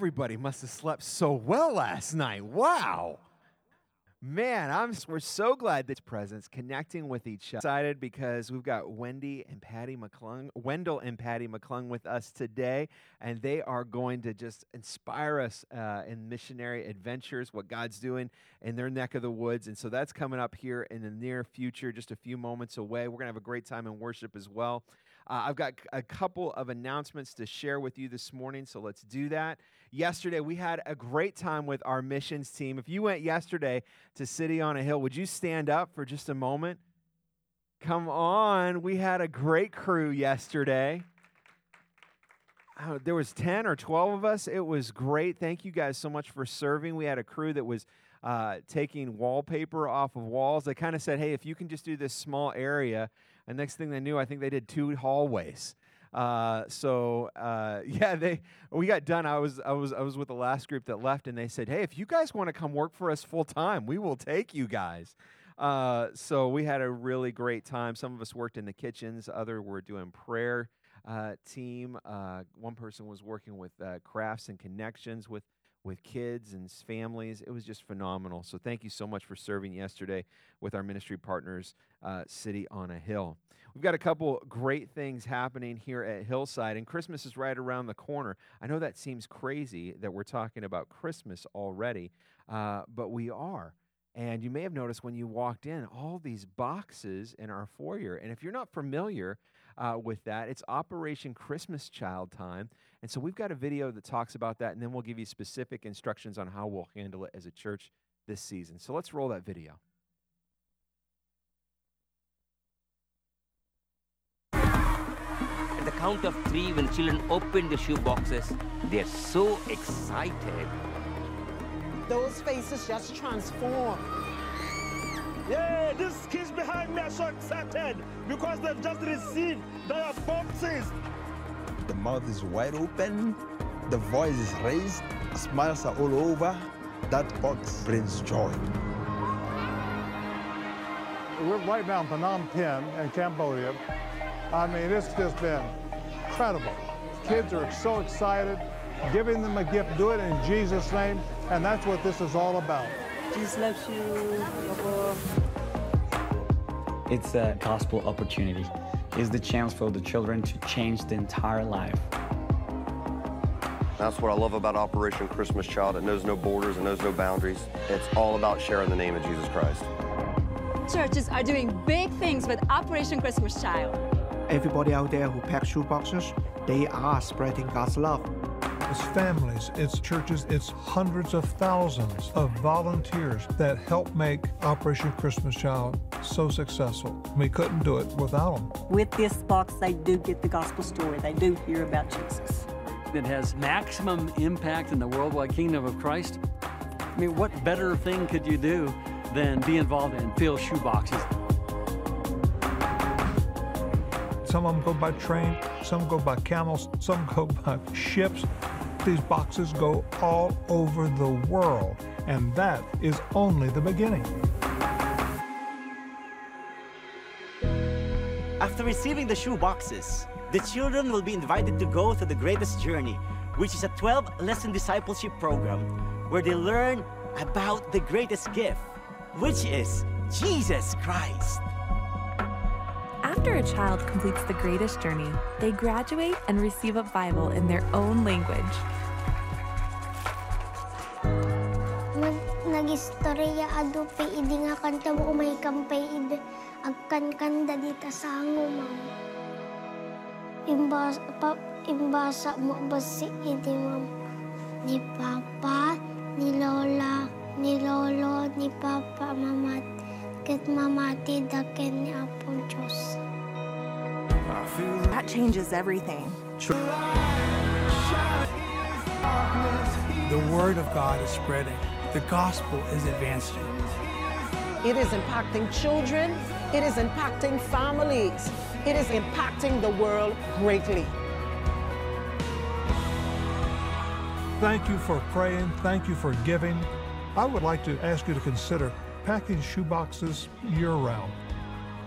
Everybody must have slept so well last night. Wow. Man, I'm we're so glad this presence connecting with each other. Excited because we've got Wendy and Patty McClung, Wendell and Patty McClung with us today, and they are going to just inspire us uh, in missionary adventures, what God's doing in their neck of the woods. And so that's coming up here in the near future, just a few moments away. We're gonna have a great time in worship as well. Uh, I've got a couple of announcements to share with you this morning, so let's do that. Yesterday, we had a great time with our missions team. If you went yesterday to City on a Hill, would you stand up for just a moment? Come on, we had a great crew yesterday. Uh, there was 10 or 12 of us. It was great. Thank you guys so much for serving. We had a crew that was uh, taking wallpaper off of walls. They kind of said, hey, if you can just do this small area, and next thing they knew, I think they did two hallways. Uh, so uh, yeah, they we got done. I was I was I was with the last group that left, and they said, "Hey, if you guys want to come work for us full time, we will take you guys." Uh, so we had a really great time. Some of us worked in the kitchens, other were doing prayer uh, team. Uh, one person was working with uh, crafts and connections with with kids and families. It was just phenomenal. So thank you so much for serving yesterday with our ministry partners, uh, City on a Hill. We've got a couple great things happening here at Hillside, and Christmas is right around the corner. I know that seems crazy that we're talking about Christmas already, uh, but we are. And you may have noticed when you walked in all these boxes in our foyer. And if you're not familiar uh, with that, it's Operation Christmas Child time. And so we've got a video that talks about that, and then we'll give you specific instructions on how we'll handle it as a church this season. So let's roll that video. At the count of three, when children open the shoe boxes, they're so excited. Those faces just transform. Yeah, these kids behind me are so excited because they've just received their boxes. The mouth is wide open, the voice is raised, smiles are all over. That box brings joy. We're right now in Phnom Penh in Cambodia. I mean, it's just been incredible. Kids are so excited, giving them a gift, do it in Jesus' name, and that's what this is all about. Jesus loves you. It's a gospel opportunity. It's the chance for the children to change the entire life. That's what I love about Operation Christmas Child. It knows no borders, it knows no boundaries. It's all about sharing the name of Jesus Christ. Churches are doing big things with Operation Christmas Child. Everybody out there who packs shoe boxes, they are spreading God's love. It's families, it's churches, it's hundreds of thousands of volunteers that help make Operation Christmas Child so successful. We couldn't do it without them. With this box, they do get the gospel story. They do hear about Jesus. It has maximum impact in the worldwide kingdom of Christ. I mean, what better thing could you do than be involved in fill shoe boxes? Some of them go by train, some go by camels, some go by ships. These boxes go all over the world, and that is only the beginning. After receiving the shoe boxes, the children will be invited to go to the greatest journey, which is a 12 lesson discipleship program where they learn about the greatest gift, which is Jesus Christ. After a child completes the greatest journey, they graduate and receive a Bible in their own language. Nag-istorya ado pe idi nga kanta mo may kampay id agkan kanda dita sa angumang. Imbas, pa, imbasa mo basi idi mam ni papa, ni lola, ni lolo, ni papa, mamat, ket mamati daken ni Apo Diyos. That changes everything. The word of God is spreading. The gospel is advancing. It is impacting children. It is impacting families. It is impacting the world greatly. Thank you for praying. Thank you for giving. I would like to ask you to consider packing shoeboxes year round.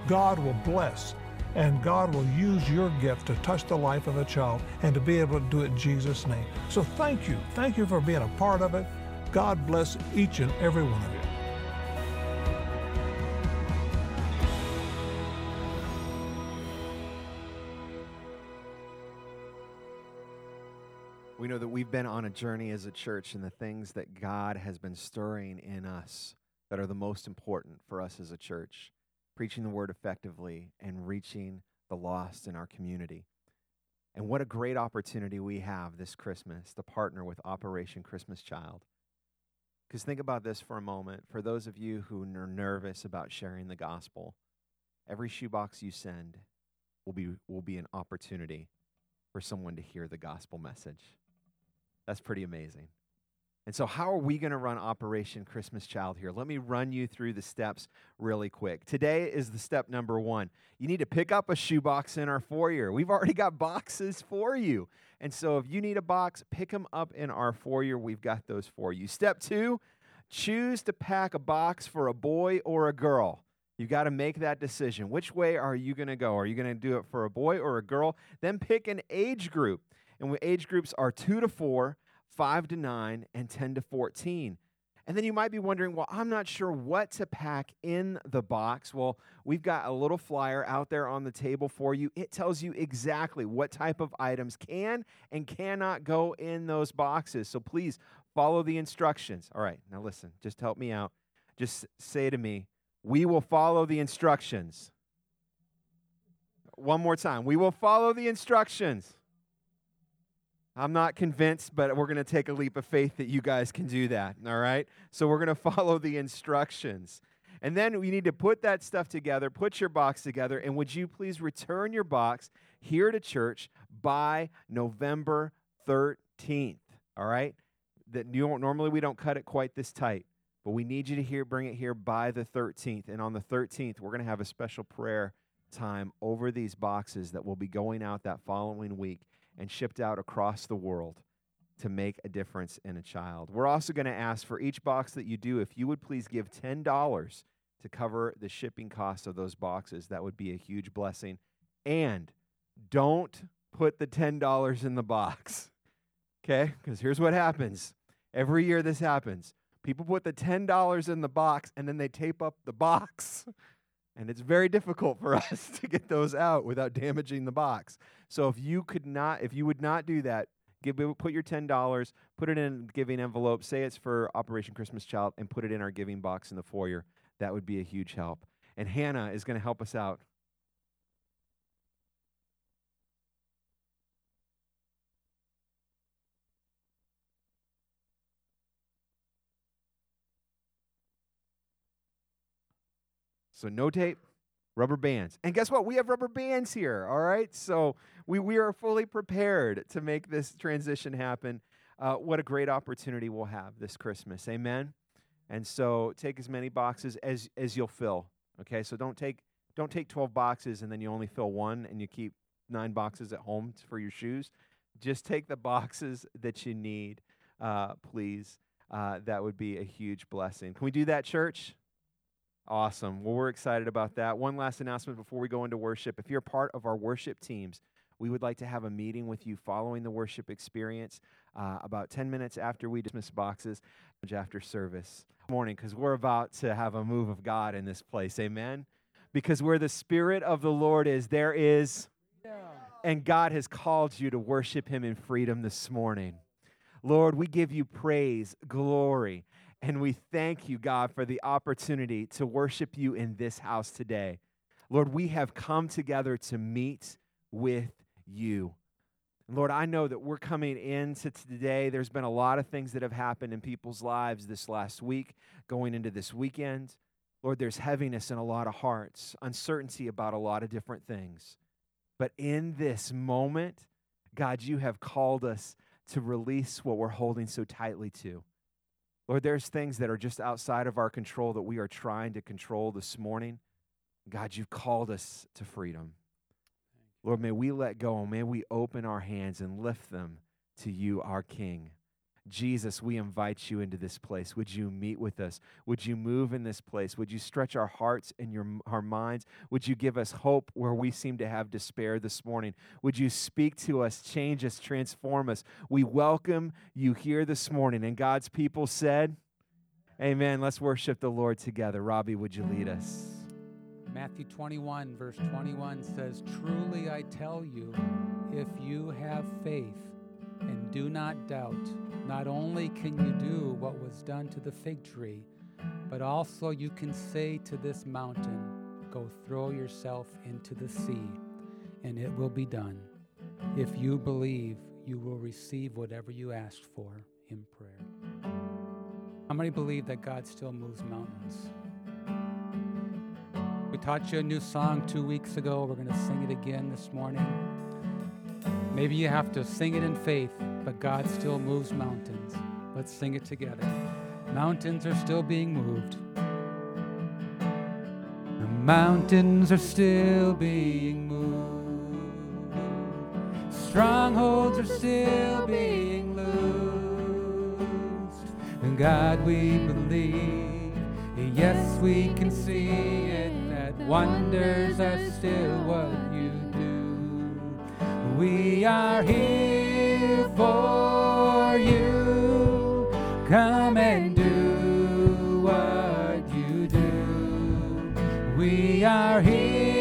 God will bless and God will use your gift to touch the life of a child and to be able to do it in Jesus' name. So thank you. Thank you for being a part of it. God bless each and every one of you. We know that we've been on a journey as a church and the things that God has been stirring in us that are the most important for us as a church preaching the word effectively and reaching the lost in our community. And what a great opportunity we have this Christmas to partner with Operation Christmas Child. Because think about this for a moment. For those of you who are nervous about sharing the gospel, every shoebox you send will be, will be an opportunity for someone to hear the gospel message. That's pretty amazing. And so, how are we going to run Operation Christmas Child here? Let me run you through the steps really quick. Today is the step number one. You need to pick up a shoebox in our foyer. We've already got boxes for you. And so, if you need a box, pick them up in our foyer. We've got those for you. Step two choose to pack a box for a boy or a girl. You got to make that decision. Which way are you going to go? Are you going to do it for a boy or a girl? Then pick an age group. And age groups are two to four, five to nine, and 10 to 14. And then you might be wondering, well, I'm not sure what to pack in the box. Well, we've got a little flyer out there on the table for you. It tells you exactly what type of items can and cannot go in those boxes. So please follow the instructions. All right, now listen, just help me out. Just say to me, we will follow the instructions. One more time. We will follow the instructions. I'm not convinced, but we're going to take a leap of faith that you guys can do that. All right? So we're going to follow the instructions. And then we need to put that stuff together, put your box together, and would you please return your box here to church by November 13th? All right? That normally we don't cut it quite this tight, but we need you to here bring it here by the 13th. And on the 13th, we're going to have a special prayer time over these boxes that will be going out that following week and shipped out across the world to make a difference in a child. We're also going to ask for each box that you do, if you would please give $10 to cover the shipping costs of those boxes. That would be a huge blessing. And don't put the $10 in the box, okay? Because here's what happens every year this happens. People put the $10 in the box and then they tape up the box. And it's very difficult for us to get those out without damaging the box. So if you could not, if you would not do that, give put your ten dollars, put it in a giving envelope, say it's for Operation Christmas Child, and put it in our giving box in the foyer. That would be a huge help. And Hannah is going to help us out. So no tape, rubber bands. And guess what? We have rubber bands here, all right? So we, we are fully prepared to make this transition happen. Uh, what a great opportunity we'll have this Christmas. Amen. And so take as many boxes as, as you'll fill. Okay, so don't take don't take 12 boxes and then you only fill one and you keep nine boxes at home for your shoes. Just take the boxes that you need, uh, please. Uh, that would be a huge blessing. Can we do that, church? Awesome. Well, we're excited about that. One last announcement before we go into worship. If you're part of our worship teams, we would like to have a meeting with you following the worship experience uh, about 10 minutes after we dismiss boxes after service morning because we're about to have a move of God in this place. Amen. Because where the Spirit of the Lord is, there is, and God has called you to worship Him in freedom this morning. Lord, we give you praise, glory, and we thank you, God, for the opportunity to worship you in this house today. Lord, we have come together to meet with you. Lord, I know that we're coming into today. There's been a lot of things that have happened in people's lives this last week, going into this weekend. Lord, there's heaviness in a lot of hearts, uncertainty about a lot of different things. But in this moment, God, you have called us to release what we're holding so tightly to. Lord, there's things that are just outside of our control that we are trying to control this morning. God, you've called us to freedom. Lord, may we let go and may we open our hands and lift them to you, our King. Jesus, we invite you into this place. Would you meet with us? Would you move in this place? Would you stretch our hearts and your, our minds? Would you give us hope where we seem to have despair this morning? Would you speak to us, change us, transform us? We welcome you here this morning. And God's people said, Amen. Let's worship the Lord together. Robbie, would you lead us? Matthew 21, verse 21 says, Truly I tell you, if you have faith and do not doubt, not only can you do what was done to the fig tree, but also you can say to this mountain, Go throw yourself into the sea, and it will be done. If you believe, you will receive whatever you asked for in prayer. How many believe that God still moves mountains? We taught you a new song two weeks ago. We're going to sing it again this morning. Maybe you have to sing it in faith, but God still moves mountains. Let's sing it together. Mountains are still being moved. The mountains are still being moved. Strongholds are still being loosed. And God, we believe. Yes, we can see it that wonders are still what you. We are here for you. Come and do what you do. We are here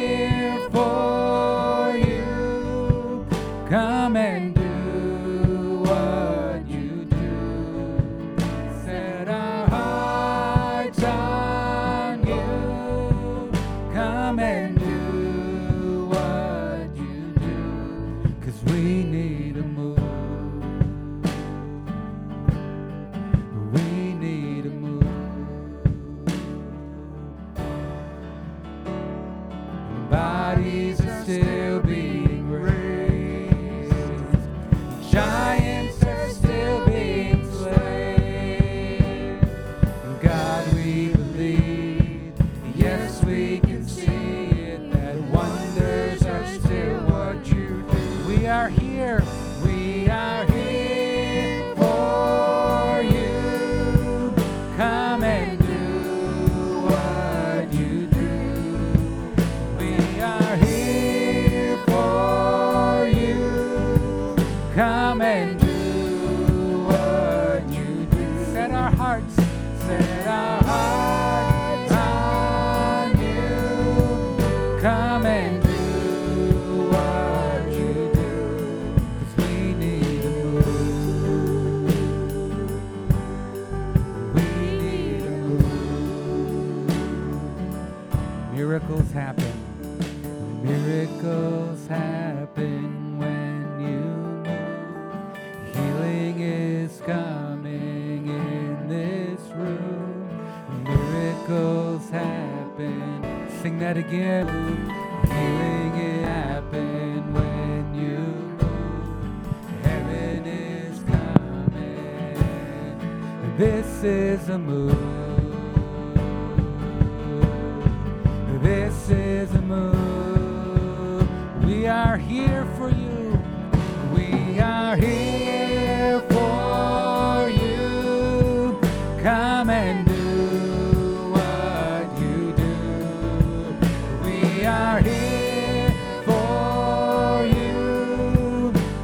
that again. Healing it happen when you move. Heaven is coming. This is a move.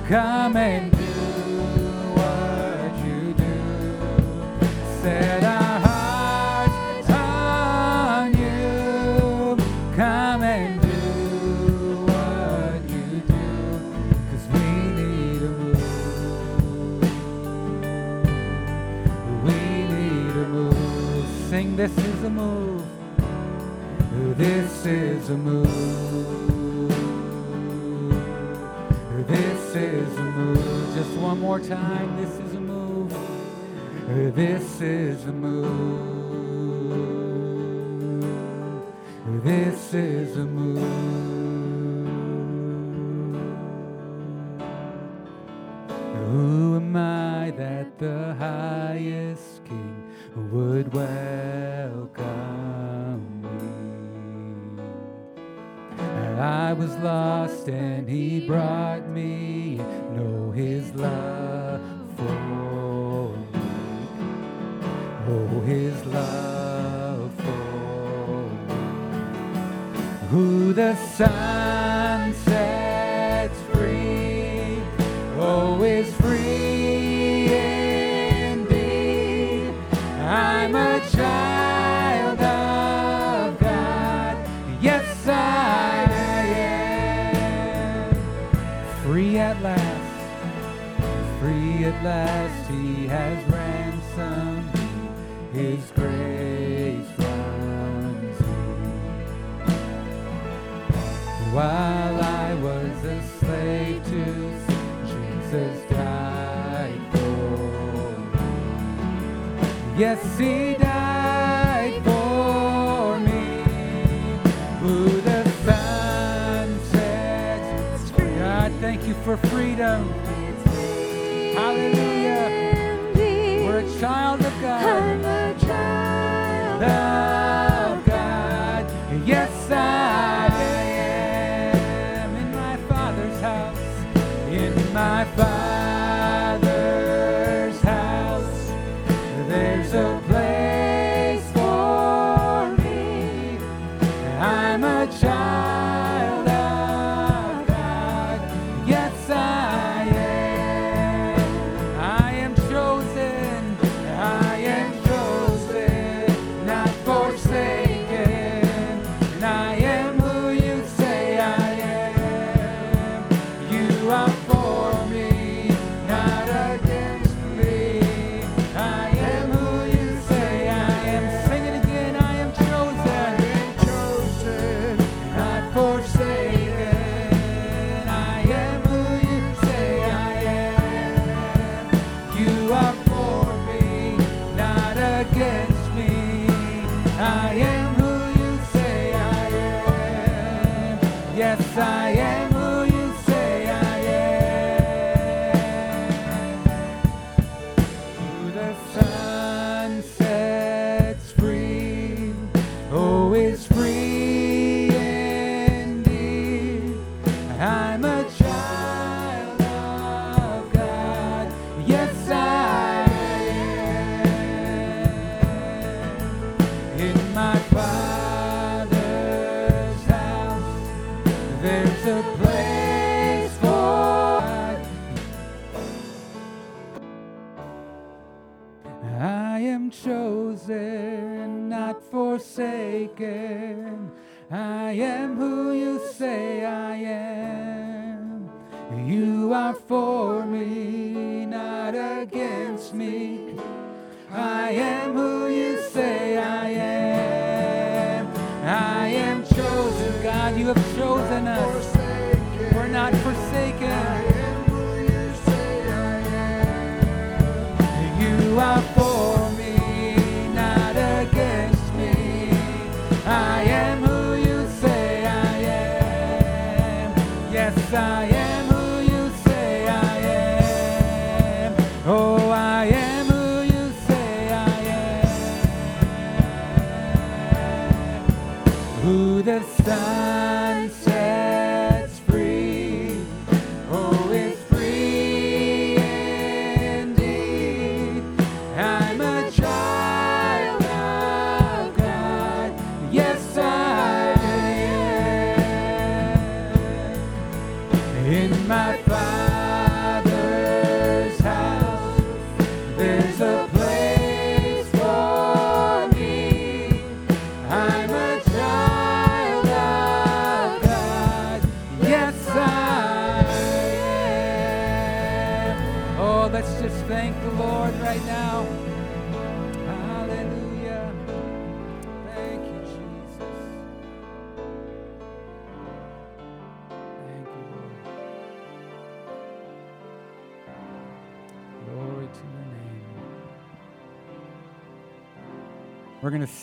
Come and do what you do. Set our hearts on you. Come and do what you do. Cause we need a move. We need a move. Sing, this is a move. This is a move. is a move. Just one more time. This is a move. This is a move. This is a move.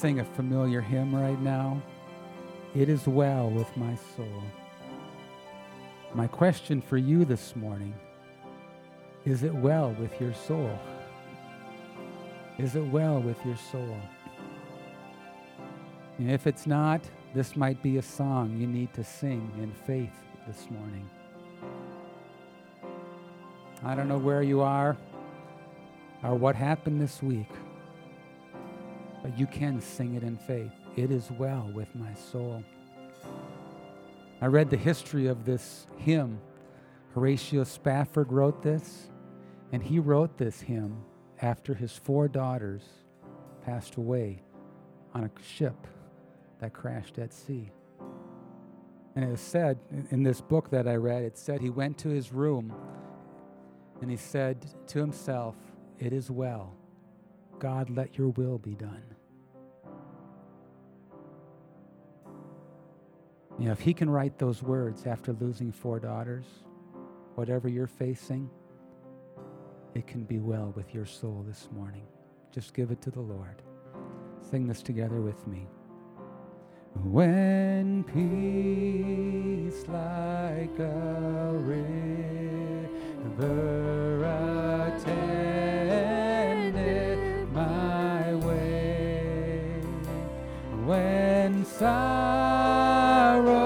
Sing a familiar hymn right now. It is well with my soul. My question for you this morning is it well with your soul? Is it well with your soul? And if it's not, this might be a song you need to sing in faith this morning. I don't know where you are or what happened this week, but you can sing it in faith. It is well with my soul. I read the history of this hymn. Horatio Spafford wrote this, and he wrote this hymn after his four daughters passed away on a ship that crashed at sea. And it said in this book that I read, it said he went to his room and he said to himself, It is well. God, let your will be done. You know, if he can write those words after losing four daughters, whatever you're facing, it can be well with your soul this morning. Just give it to the Lord. Sing this together with me. When peace like a river attended my way, when sorrows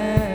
and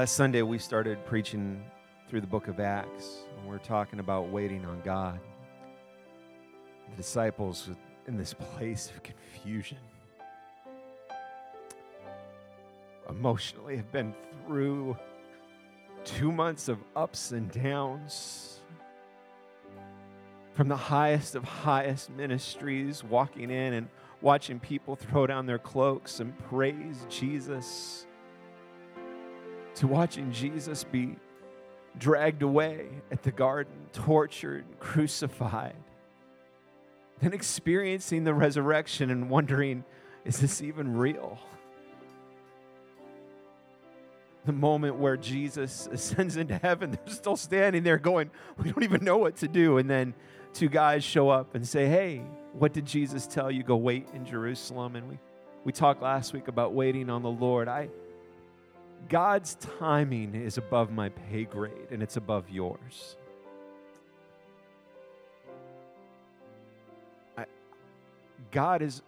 Last Sunday, we started preaching through the book of Acts, and we're talking about waiting on God. The disciples in this place of confusion, emotionally, have been through two months of ups and downs. From the highest of highest ministries, walking in and watching people throw down their cloaks and praise Jesus, to watching Jesus be dragged away at the garden, tortured, crucified, then experiencing the resurrection and wondering, is this even real? the moment where Jesus ascends into heaven, they're still standing there going, We don't even know what to do. And then two guys show up and say, Hey, what did Jesus tell you? Go wait in Jerusalem. And we, we talked last week about waiting on the Lord. I God's timing is above my pay grade and it's above yours. I, God is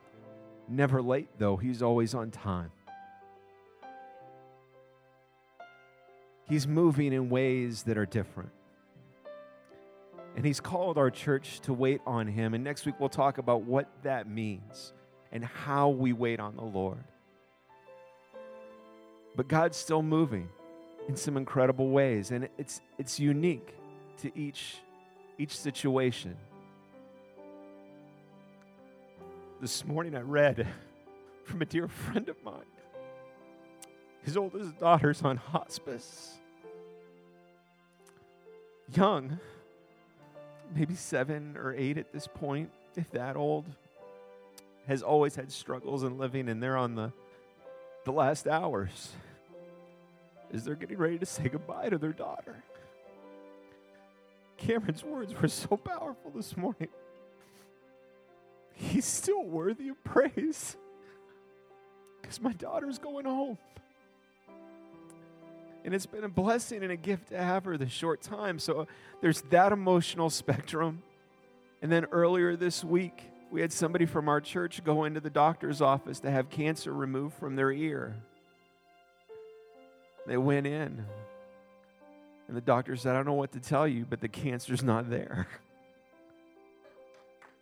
never late, though, He's always on time. He's moving in ways that are different. And He's called our church to wait on Him. And next week we'll talk about what that means and how we wait on the Lord. But God's still moving in some incredible ways, and it's, it's unique to each, each situation. This morning I read from a dear friend of mine. His oldest daughter's on hospice. Young, maybe seven or eight at this point, if that old, has always had struggles in living, and they're on the, the last hours as they're getting ready to say goodbye to their daughter. Cameron's words were so powerful this morning. He's still worthy of praise because my daughter's going home. And it's been a blessing and a gift to have her this short time. So there's that emotional spectrum. And then earlier this week, we had somebody from our church go into the doctor's office to have cancer removed from their ear. They went in, and the doctor said, I don't know what to tell you, but the cancer's not there.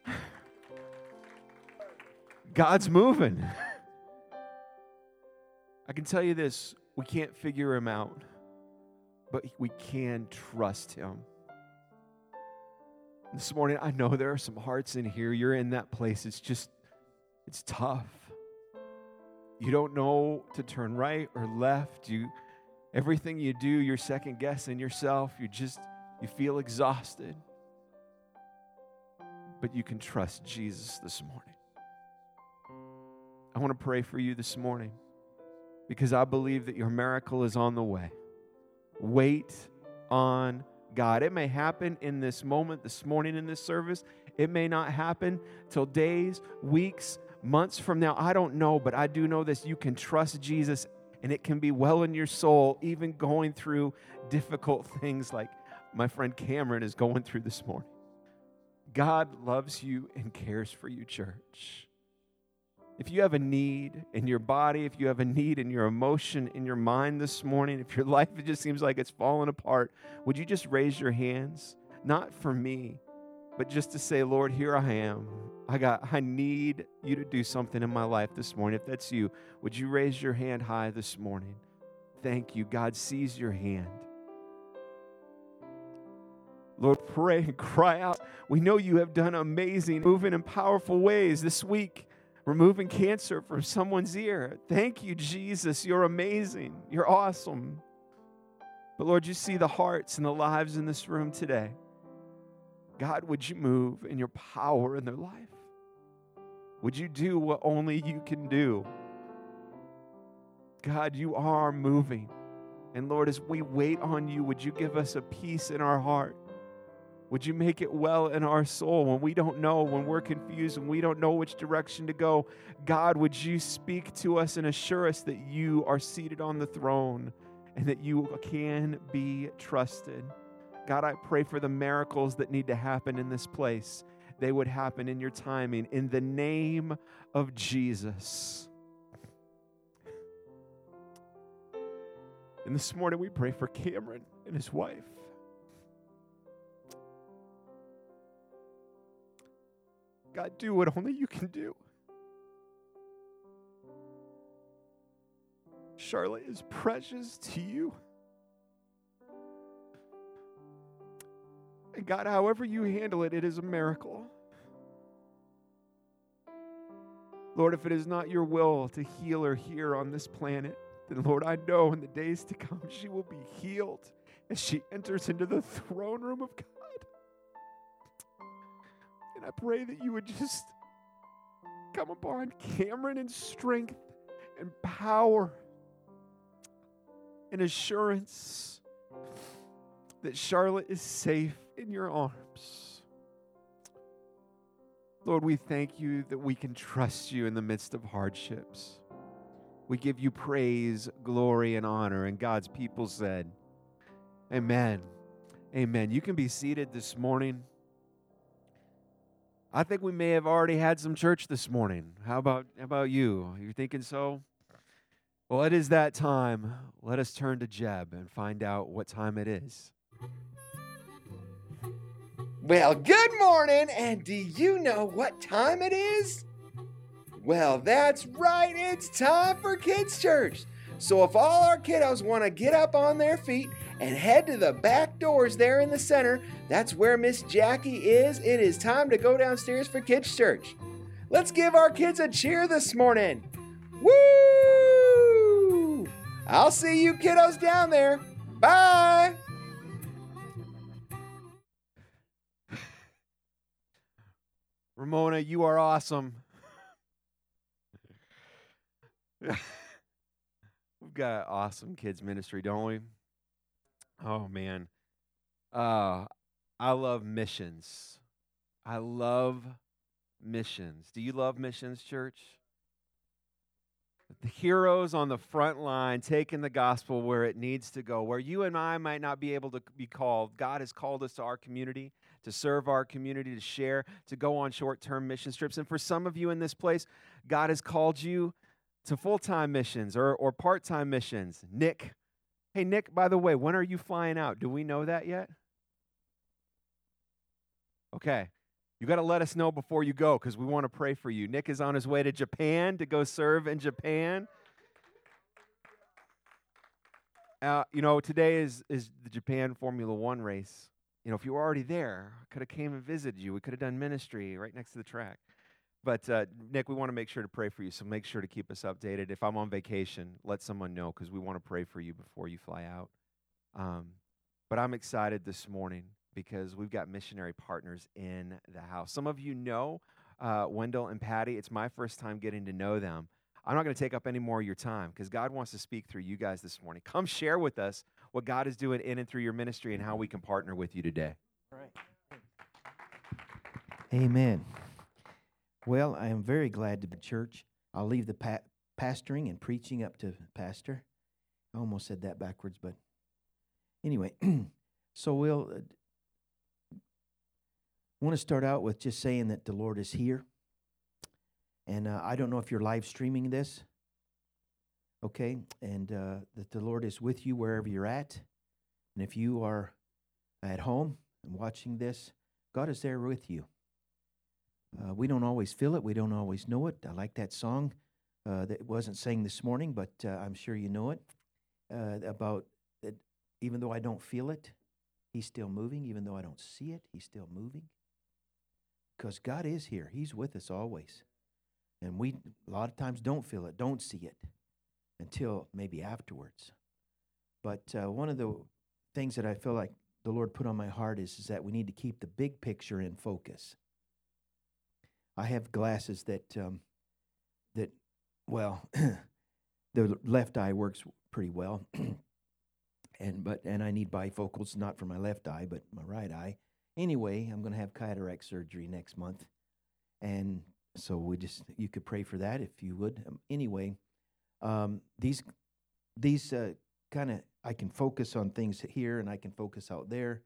God's moving. I can tell you this we can't figure him out, but we can trust him. This morning, I know there are some hearts in here. You're in that place. It's just, it's tough. you don't know to turn right or left. You everything you do, you're second guessing yourself. You just you feel exhausted. But you can trust Jesus this morning. I want to pray for you this morning because I believe that your miracle is on the way. Wait on God. It may happen in this moment, this morning in this service. It may not happen till days, weeks, months from now. I don't know, but I do know this. You can trust Jesus and it can be well in your soul, even going through difficult things like my friend Cameron is going through this morning. God loves you and cares for you, church. If you have a need in your body, if you have a need in your emotion, in your mind this morning, if your life it just seems like it's falling apart, would you just raise your hands? Not for me, but just to say, Lord, here I am. I got I need you to do something in my life this morning. If that's you, would you raise your hand high this morning? Thank you. God sees your hand. Lord, pray and cry out. We know you have done amazing, moving in powerful ways this week, removing cancer from someone's ear. Thank you, Jesus. You're amazing. You're awesome. But Lord, you see the hearts and the lives in this room today. God, would you move in your power in their life? Would you do what only you can do? God, you are moving. And Lord, as we wait on you, would you give us a peace in our heart? Would you make it well in our soul when we don't know, when we're confused, when we don't know which direction to go? God, would you speak to us and assure us that you are seated on the throne and that you can be trusted? God, I pray for the miracles that need to happen in this place. They would happen in your timing in the name of Jesus. And this morning we pray for Cameron and his wife. God, do what only you can do. Charlotte is precious to you. And God, however you handle it, it is a miracle. Lord, if it is not your will to heal her here on this planet, then Lord, I know in the days to come she will be healed as she enters into the throne room of God. And I pray that you would just come upon Cameron in strength and power and assurance that Charlotte is safe in your arms. Lord, we thank you that we can trust you in the midst of hardships. We give you praise, glory, and honor. And God's people said, Amen. Amen. You can be seated this morning. I think we may have already had some church this morning. How about how about you? You're thinking so? Well, it is that time. Let us turn to Jeb and find out what time it is. Well, good morning, and do you know what time it is? Well, that's right, it's time for Kids Church. So, if all our kiddos want to get up on their feet and head to the back doors there in the center, that's where Miss Jackie is. It is time to go downstairs for Kids Church. Let's give our kids a cheer this morning. Woo! I'll see you kiddos down there. Bye! Ramona, you are awesome. Got awesome kids ministry, don't we? Oh man. Uh I love missions. I love missions. Do you love missions, church? The heroes on the front line taking the gospel where it needs to go, where you and I might not be able to be called. God has called us to our community to serve our community, to share, to go on short term mission trips. And for some of you in this place, God has called you to full time missions or, or part time missions. Nick, hey, Nick, by the way, when are you flying out? Do we know that yet? Okay. You got to let us know before you go because we want to pray for you. Nick is on his way to Japan to go serve in Japan. Uh, you know, today is, is the Japan Formula One race you know, if you were already there, I could have came and visited you. We could have done ministry right next to the track. But uh, Nick, we want to make sure to pray for you, so make sure to keep us updated. If I'm on vacation, let someone know because we want to pray for you before you fly out. Um, but I'm excited this morning because we've got missionary partners in the house. Some of you know uh, Wendell and Patty. It's my first time getting to know them. I'm not going to take up any more of your time because God wants to speak through you guys this morning. Come share with us what God is doing in and through your ministry and how we can partner with you today. All right. Amen. Well, I am very glad to be church. I'll leave the pa- pastoring and preaching up to pastor. I almost said that backwards, but anyway, so we'll uh, want to start out with just saying that the Lord is here. And uh, I don't know if you're live streaming this, okay? And uh, that the Lord is with you wherever you're at. And if you are at home and watching this, God is there with you. Uh, we don't always feel it. We don't always know it. I like that song uh, that wasn't sang this morning, but uh, I'm sure you know it uh, about that. Even though I don't feel it, He's still moving. Even though I don't see it, He's still moving. Because God is here. He's with us always, and we a lot of times don't feel it, don't see it until maybe afterwards. But uh, one of the things that I feel like the Lord put on my heart is, is that we need to keep the big picture in focus. I have glasses that um, that well, the left eye works pretty well, and but and I need bifocals not for my left eye but my right eye. Anyway, I'm going to have cataract surgery next month, and so we just you could pray for that if you would. Um, anyway, um, these these uh, kind of I can focus on things here and I can focus out there.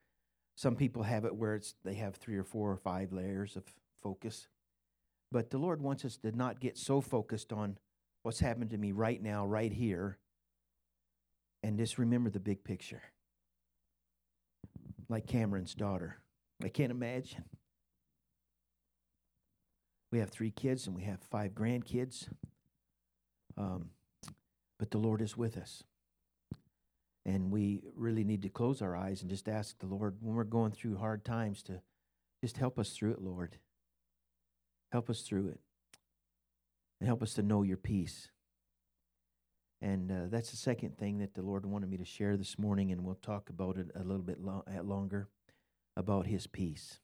Some people have it where it's they have three or four or five layers of focus. But the Lord wants us to not get so focused on what's happened to me right now, right here, and just remember the big picture. Like Cameron's daughter. I can't imagine. We have three kids and we have five grandkids. Um, but the Lord is with us. And we really need to close our eyes and just ask the Lord when we're going through hard times to just help us through it, Lord. Help us through it. And help us to know your peace. And uh, that's the second thing that the Lord wanted me to share this morning, and we'll talk about it a little bit lo- longer about his peace.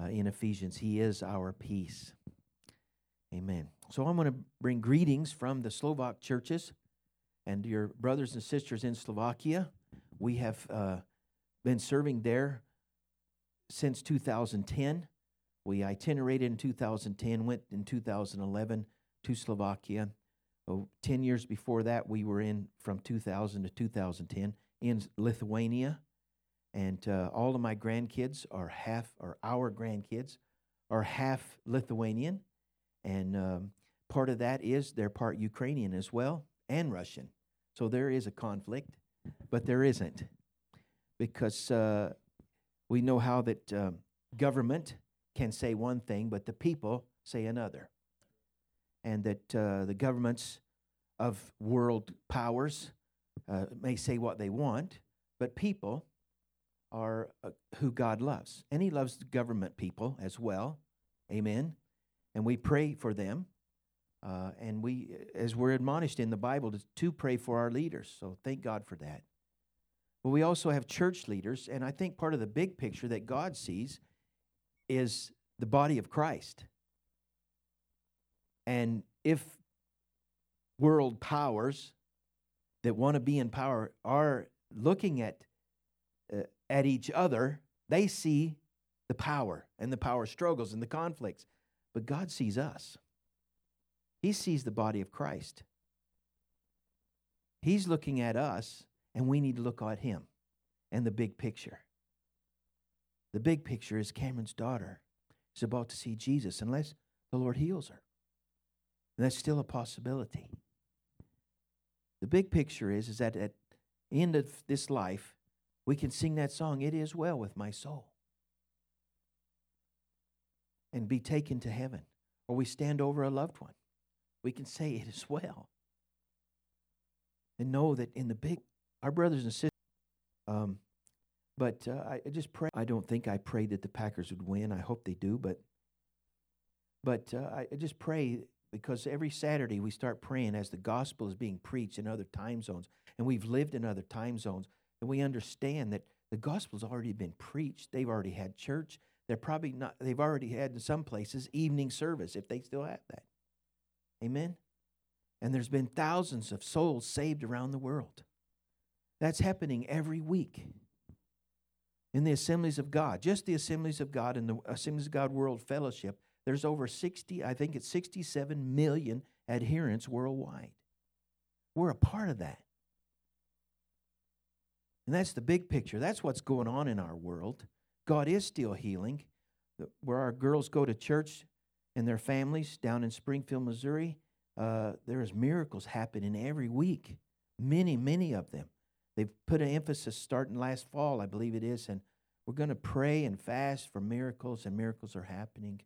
Uh, in Ephesians, he is our peace. Amen. So I'm going to bring greetings from the Slovak churches and your brothers and sisters in Slovakia. We have uh, been serving there since 2010. We itinerated in 2010, went in 2011 to Slovakia. Oh, 10 years before that, we were in from 2000 to 2010 in Lithuania. And uh, all of my grandkids are half, or our grandkids are half Lithuanian. And um, part of that is they're part Ukrainian as well and Russian. So there is a conflict, but there isn't. Because uh, we know how that uh, government can say one thing, but the people say another. And that uh, the governments of world powers uh, may say what they want, but people are uh, who God loves. And He loves government people as well. Amen. And we pray for them. Uh, and we, as we're admonished in the Bible, to, to pray for our leaders. So thank God for that. But we also have church leaders, and I think part of the big picture that God sees is the body of Christ. And if world powers that want to be in power are looking at uh, at each other, they see the power and the power struggles and the conflicts. But God sees us. He sees the body of Christ. He's looking at us, and we need to look at him and the big picture. The big picture is Cameron's daughter is about to see Jesus unless the Lord heals her. And that's still a possibility. The big picture is, is that at the end of this life, we can sing that song, It Is Well With My Soul, and be taken to heaven. Or we stand over a loved one. We can say, It is well. And know that in the big, our brothers and sisters, um, but uh, I just pray. I don't think I prayed that the Packers would win. I hope they do, but But uh, I just pray because every Saturday we start praying as the gospel is being preached in other time zones, and we've lived in other time zones, and we understand that the gospel's already been preached. They've already had church. They're probably not. They've already had in some places evening service if they still have that. Amen. And there's been thousands of souls saved around the world. That's happening every week in the assemblies of God, just the assemblies of God and the Assemblies of God World Fellowship. There's over 60, I think it's 67 million adherents worldwide. We're a part of that. And that's the big picture. That's what's going on in our world. God is still healing. Where our girls go to church and their families down in Springfield, Missouri, uh, there's miracles happening every week. Many, many of them. They've put an emphasis starting last fall, I believe it is, and we're going to pray and fast for miracles, and miracles are happening.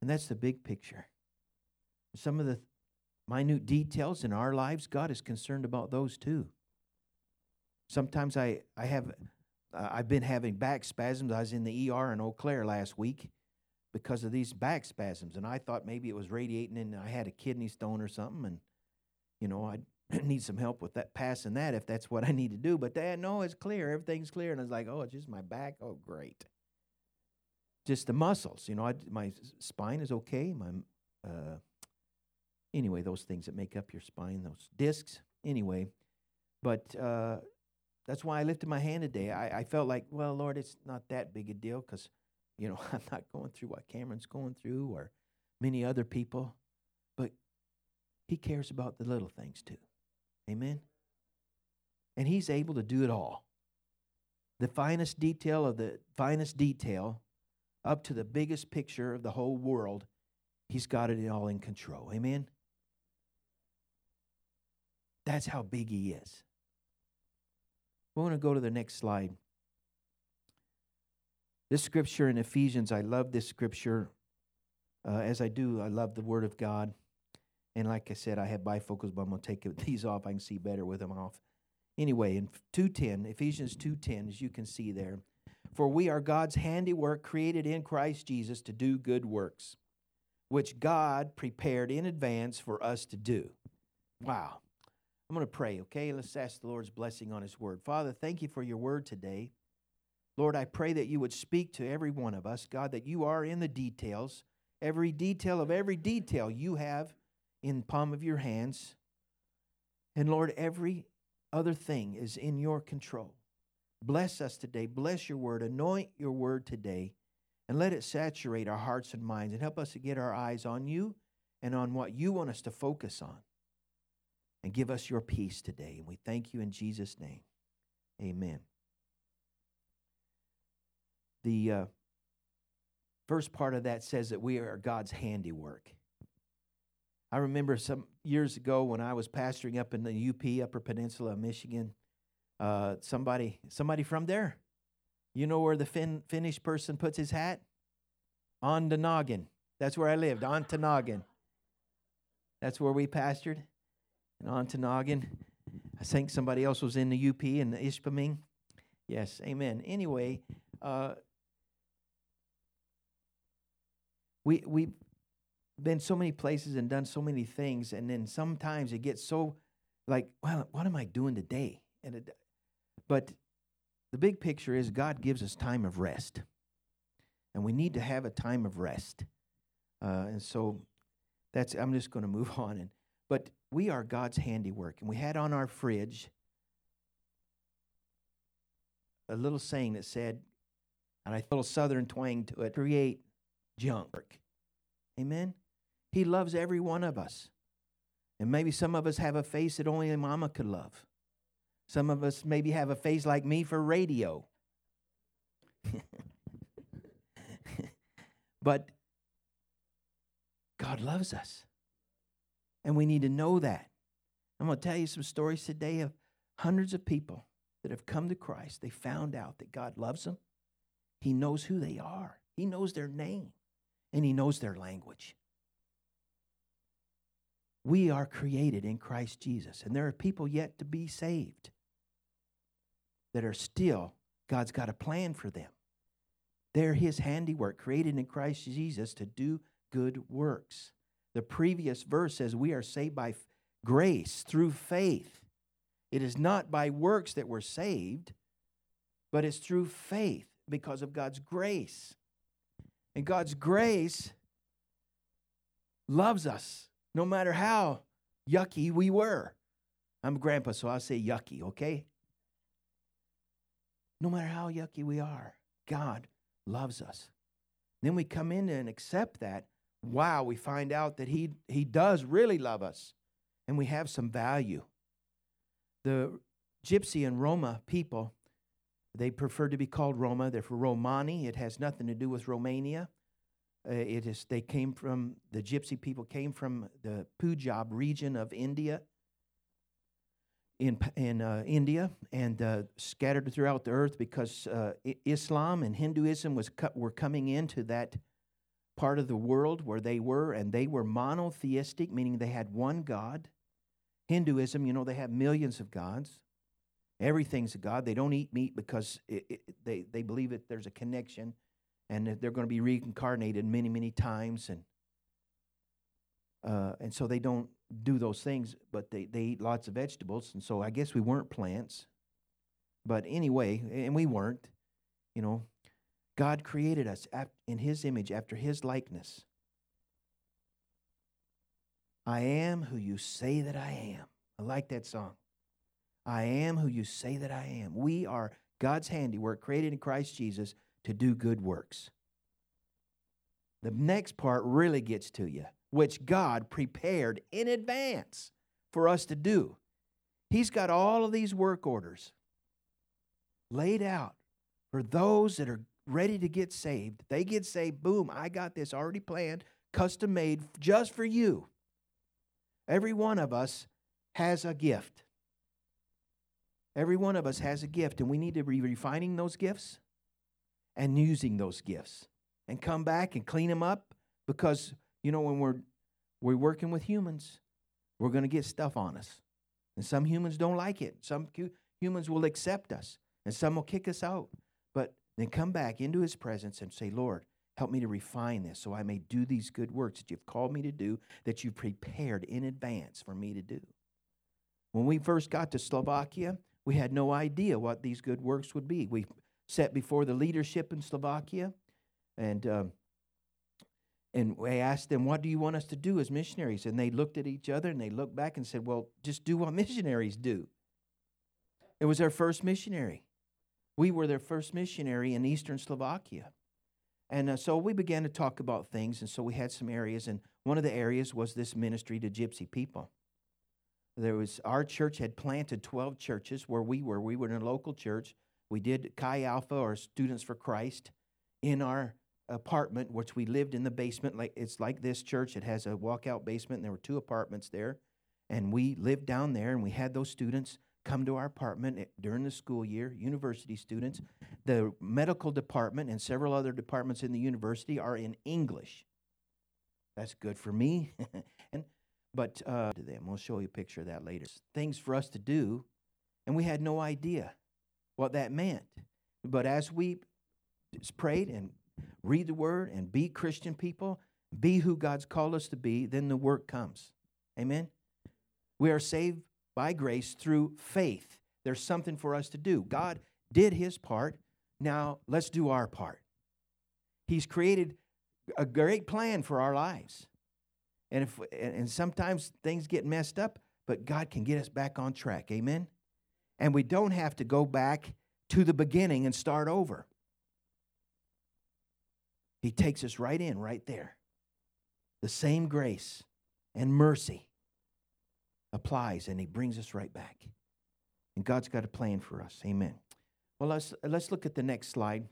And that's the big picture. Some of the minute details in our lives, God is concerned about those too. Sometimes I, I have, uh, I've been having back spasms. I was in the ER in Eau Claire last week because of these back spasms, and I thought maybe it was radiating and I had a kidney stone or something, and you know I need some help with that passing that if that's what I need to do. But Dad, no, it's clear, everything's clear, and I was like, oh, it's just my back. Oh, great. Just the muscles, you know. I, my spine is okay. My uh, anyway, those things that make up your spine, those discs. Anyway, but uh, that's why I lifted my hand today. I, I felt like, well, Lord, it's not that big a deal because, you know, I'm not going through what Cameron's going through or many other people. But He cares about the little things too. Amen. And He's able to do it all. The finest detail of the finest detail up to the biggest picture of the whole world, He's got it all in control. Amen. That's how big He is. We want to go to the next slide. This scripture in Ephesians, I love this scripture. Uh, as I do, I love the Word of God. And like I said, I have bifocals, but I'm going to take these off. I can see better with them off. Anyway, in 2.10, Ephesians 2.10, as you can see there, For we are God's handiwork created in Christ Jesus to do good works, which God prepared in advance for us to do. Wow. I'm going to pray, okay? Let's ask the Lord's blessing on His word. Father, thank you for your word today. Lord, I pray that you would speak to every one of us, God, that you are in the details. Every detail of every detail you have in palm of your hands. And Lord, every other thing is in your control. Bless us today. Bless your word. Anoint your word today. And let it saturate our hearts and minds and help us to get our eyes on you and on what you want us to focus on and give us your peace today. And we thank you in Jesus' name. Amen. The uh, first part of that says that we are God's handiwork. I remember some years ago when I was pastoring up in the UP, Upper Peninsula of Michigan, uh, somebody, somebody from there, you know where the fin- Finnish person puts his hat? On the noggin. That's where I lived, Ontonagon. That's where we pastored and Ontonagon. I think somebody else was in the UP in the Ishpeming. Yes, amen. Anyway, uh, we we've been so many places and done so many things, and then sometimes it gets so like, well, what am I doing today? And it, but the big picture is God gives us time of rest, and we need to have a time of rest. Uh, and so that's I'm just going to move on and but we are God's handiwork. And we had on our fridge a little saying that said, and I I a southern twang to it, create junk. Amen? He loves every one of us. And maybe some of us have a face that only a mama could love. Some of us maybe have a face like me for radio. but God loves us. And we need to know that. I'm going to tell you some stories today of hundreds of people that have come to Christ. They found out that God loves them. He knows who they are, He knows their name, and He knows their language. We are created in Christ Jesus, and there are people yet to be saved that are still, God's got a plan for them. They're His handiwork, created in Christ Jesus to do good works. The previous verse says we are saved by grace through faith. It is not by works that we're saved, but it's through faith because of God's grace. And God's grace loves us no matter how yucky we were. I'm grandpa, so I'll say yucky, okay? No matter how yucky we are, God loves us. Then we come in and accept that. Wow, we find out that He, he does really love us and we have some value. The Gypsy and Roma people, they prefer to be called Roma. They're for Romani. It has nothing to do with Romania. Uh, it is they came from the Gypsy people came from the Punjab region of India. In in uh, India and uh, scattered throughout the earth because uh, I- Islam and Hinduism was were coming into that part of the world where they were, and they were monotheistic, meaning they had one God. Hinduism, you know, they have millions of gods. Everything's a god. They don't eat meat because it, it, they they believe that there's a connection and they're going to be reincarnated many, many times, and uh, and so they don't do those things, but they, they eat lots of vegetables, and so I guess we weren't plants, but anyway, and we weren't, you know. God created us in His image, after His likeness. I am who you say that I am. I like that song. I am who you say that I am. We are God's handiwork, created in Christ Jesus to do good works. The next part really gets to you, which God prepared in advance for us to do. He's got all of these work orders laid out for those that are ready to get saved. They get saved, boom, I got this already planned, custom made just for you. Every one of us has a gift. Every one of us has a gift, and we need to be refining those gifts and using those gifts and come back and clean them up because you know when we're we're working with humans we're going to get stuff on us. And some humans don't like it. Some humans will accept us and some will kick us out. But then come back into his presence and say lord help me to refine this so i may do these good works that you've called me to do that you've prepared in advance for me to do. When we first got to slovakia we had no idea what these good works would be. We set before the leadership in Slovakia, and um, and we asked them, "What do you want us to do as missionaries?" And they looked at each other and they looked back and said, "Well, just do what missionaries do." It was our first missionary. We were their first missionary in eastern Slovakia, and uh, so we began to talk about things. And so we had some areas, and one of the areas was this ministry to Gypsy people. There was our church had planted twelve churches where we were. We were in a local church. We did Chi Alpha or Students for Christ in our apartment, which we lived in the basement. Like it's like this church. It has a walkout basement, and there were two apartments there, and we lived down there, and we had those students come to our apartment during the school year. University students, the medical department, and several other departments in the university are in English. That's good for me, and but uh, to them, we'll show you a picture of that later. Things for us to do, and we had no idea what that meant. But as we prayed and read the word and be Christian people, be who God's called us to be, then the work comes. Amen. We are saved by grace through faith. There's something for us to do. God did his part. Now let's do our part. He's created a great plan for our lives. And if and sometimes things get messed up, but God can get us back on track. Amen. And we don't have to go back to the beginning and start over. He takes us right in, right there. The same grace and mercy applies, and He brings us right back. And God's got a plan for us. Amen. Well, let's, let's look at the next slide.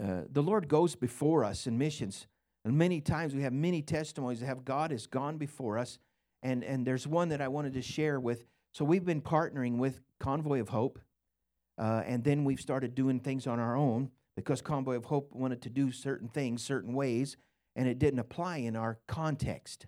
Uh, the Lord goes before us in missions. And many times we have many testimonies that have God has gone before us. And, and there's one that I wanted to share with. So we've been partnering with Convoy of Hope. Uh, and then we've started doing things on our own because Convoy of Hope wanted to do certain things certain ways, and it didn't apply in our context.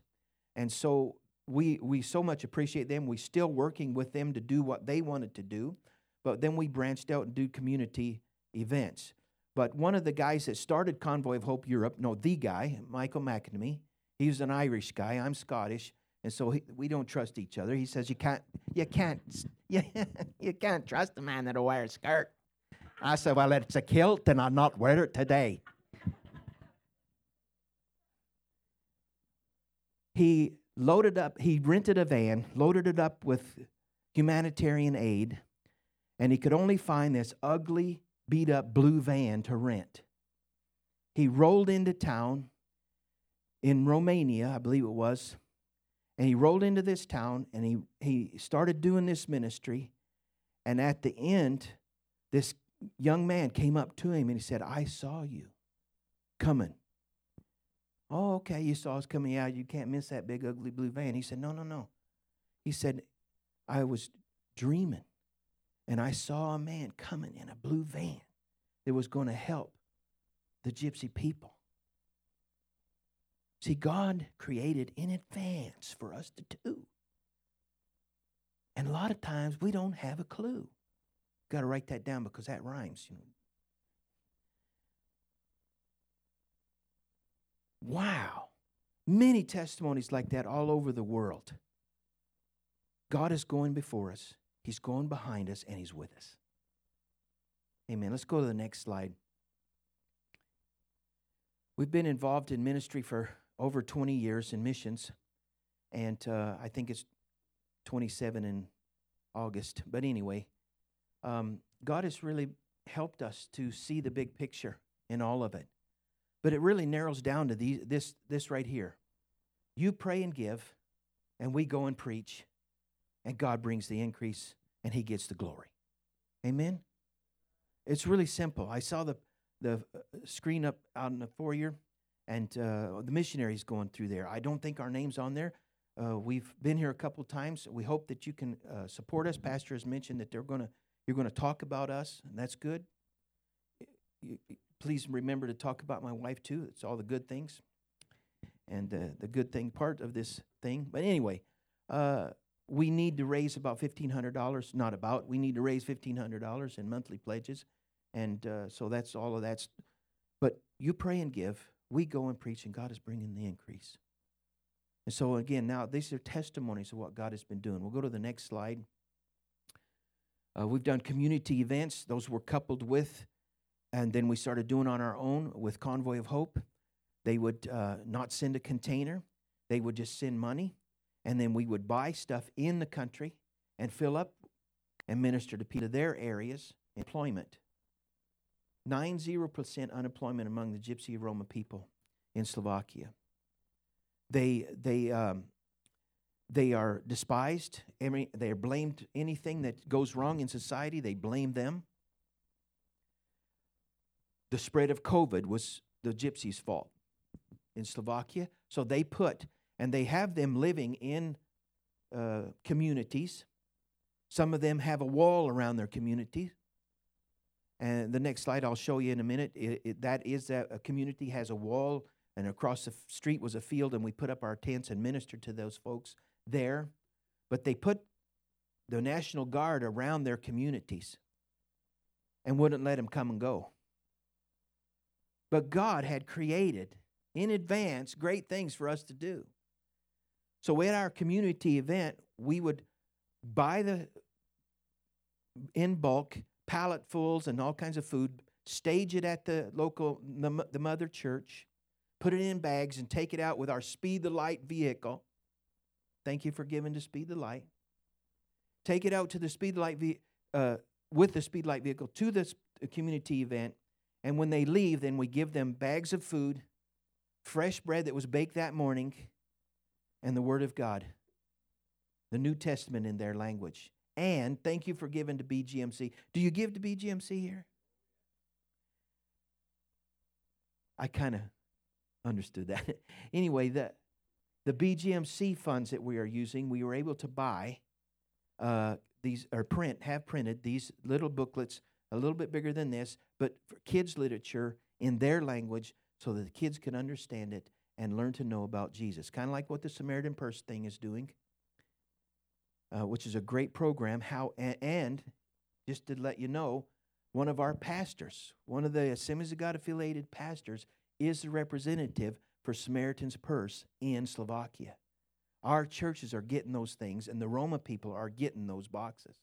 And so we we so much appreciate them. We're still working with them to do what they wanted to do, but then we branched out and do community events. But one of the guys that started Convoy of Hope Europe, no, the guy, Michael McNamee, he was an Irish guy. I'm Scottish, and so he, we don't trust each other. He says you can't, you can't, you, you can't trust a man that'll wear a skirt. I said, well, it's a kilt, and I'll not wear it today. he loaded up, he rented a van, loaded it up with humanitarian aid, and he could only find this ugly, beat up blue van to rent. He rolled into town in Romania, I believe it was, and he rolled into this town and he, he started doing this ministry. And at the end, this young man came up to him and he said, I saw you coming. Oh, okay, you saw us coming out. You can't miss that big, ugly blue van. He said, No, no, no. He said, I was dreaming and I saw a man coming in a blue van that was going to help the gypsy people. See, God created in advance for us to do. And a lot of times we don't have a clue. Got to write that down because that rhymes, you know. Wow. Many testimonies like that all over the world. God is going before us, He's going behind us, and He's with us. Amen. Let's go to the next slide. We've been involved in ministry for over 20 years in missions, and uh, I think it's 27 in August. But anyway, um, God has really helped us to see the big picture in all of it. But it really narrows down to these, this, this right here. You pray and give, and we go and preach, and God brings the increase, and He gets the glory. Amen? It's really simple. I saw the, the uh, screen up out in the foyer, and uh, the missionaries going through there. I don't think our name's on there. Uh, we've been here a couple times. We hope that you can uh, support us. Pastor has mentioned that they're to you're to talk about us, and that's good. Please remember to talk about my wife too. It's all the good things, and uh, the good thing part of this thing. But anyway, uh, we need to raise about fifteen hundred dollars. Not about. We need to raise fifteen hundred dollars in monthly pledges, and uh, so that's all of that's. But you pray and give. We go and preach, and God is bringing the increase. And so again, now these are testimonies of what God has been doing. We'll go to the next slide. Uh, we've done community events; those were coupled with and then we started doing on our own with Convoy of Hope. They would uh, not send a container, they would just send money. And then we would buy stuff in the country and fill up and minister to people their areas. Employment 90% unemployment among the Gypsy Roma people in Slovakia. They, they, um, they are despised. They are blamed. Anything that goes wrong in society, they blame them the spread of COVID was the gypsies' fault in Slovakia. So they put, and they have them living in uh, communities. Some of them have a wall around their community. And the next slide I'll show you in a minute. It, it, that is that a community has a wall, and across the street was a field, and we put up our tents and ministered to those folks there. But they put the National Guard around their communities and wouldn't let them come and go. But God had created in advance great things for us to do. So at our community event, we would buy the in bulk palletfuls and all kinds of food, stage it at the local the, the mother church, put it in bags and take it out with our Speed the Light vehicle. Thank you for giving to Speed the Light. Take it out to the Speed the Light ve- uh, with the Speed Light vehicle to this community event and when they leave, then we give them bags of food, fresh bread that was baked that morning, and the Word of God, the New Testament in their language. And thank you for giving to BGMC. Do you give to BGMC here? I kind of understood that. anyway, the, the BGMC funds that we are using, we were able to buy uh, these, or print, have printed these little booklets a little bit bigger than this, but for kids' literature in their language so that the kids can understand it and learn to know about Jesus. Kind of like what the Samaritan Purse thing is doing, uh, which is a great program. How and, just to let you know, one of our pastors, one of the Assemblies of God affiliated pastors, is the representative for Samaritan's Purse in Slovakia. Our churches are getting those things, and the Roma people are getting those boxes.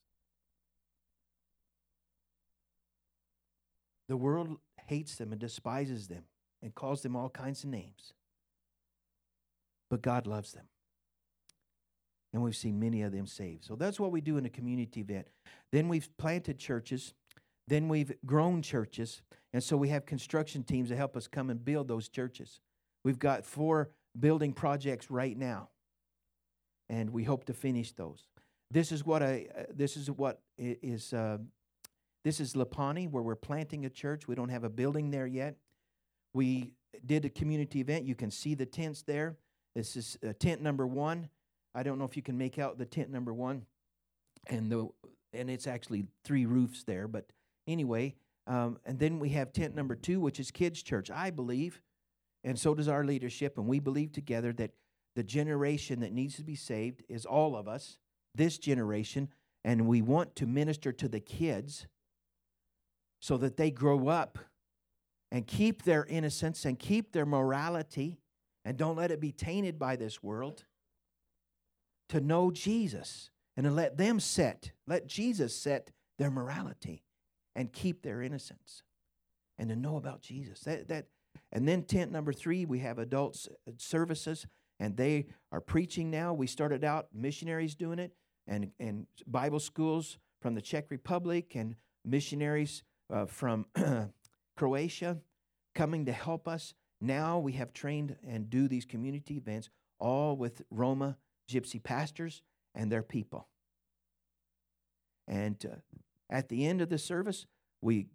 The world hates them and despises them and calls them all kinds of names. But God loves them. And we've seen many of them saved. So that's what we do in a community event. Then we've planted churches. Then we've grown churches. And so we have construction teams to help us come and build those churches. We've got four building projects right now. And we hope to finish those. This is what I uh, this is what is. uh, this is Lapani where we're planting a church. We don't have a building there yet. We did a community event. You can see the tents there. This is uh, tent number one. I don't know if you can make out the tent number one, and the and it's actually three roofs there. But anyway, um, and then we have tent number two, which is kids' church. I believe, and so does our leadership, and we believe together that the generation that needs to be saved is all of us, this generation, and we want to minister to the kids so that they grow up and keep their innocence and keep their morality and don't let it be tainted by this world to know Jesus and to let them set, let Jesus set their morality and keep their innocence and to know about Jesus. That, that, and then tent number three, we have adult uh, services and they are preaching now. We started out missionaries doing it and, and Bible schools from the Czech Republic and missionaries uh, from Croatia coming to help us. Now we have trained and do these community events all with Roma gypsy pastors and their people. And uh, at the end of the service, we,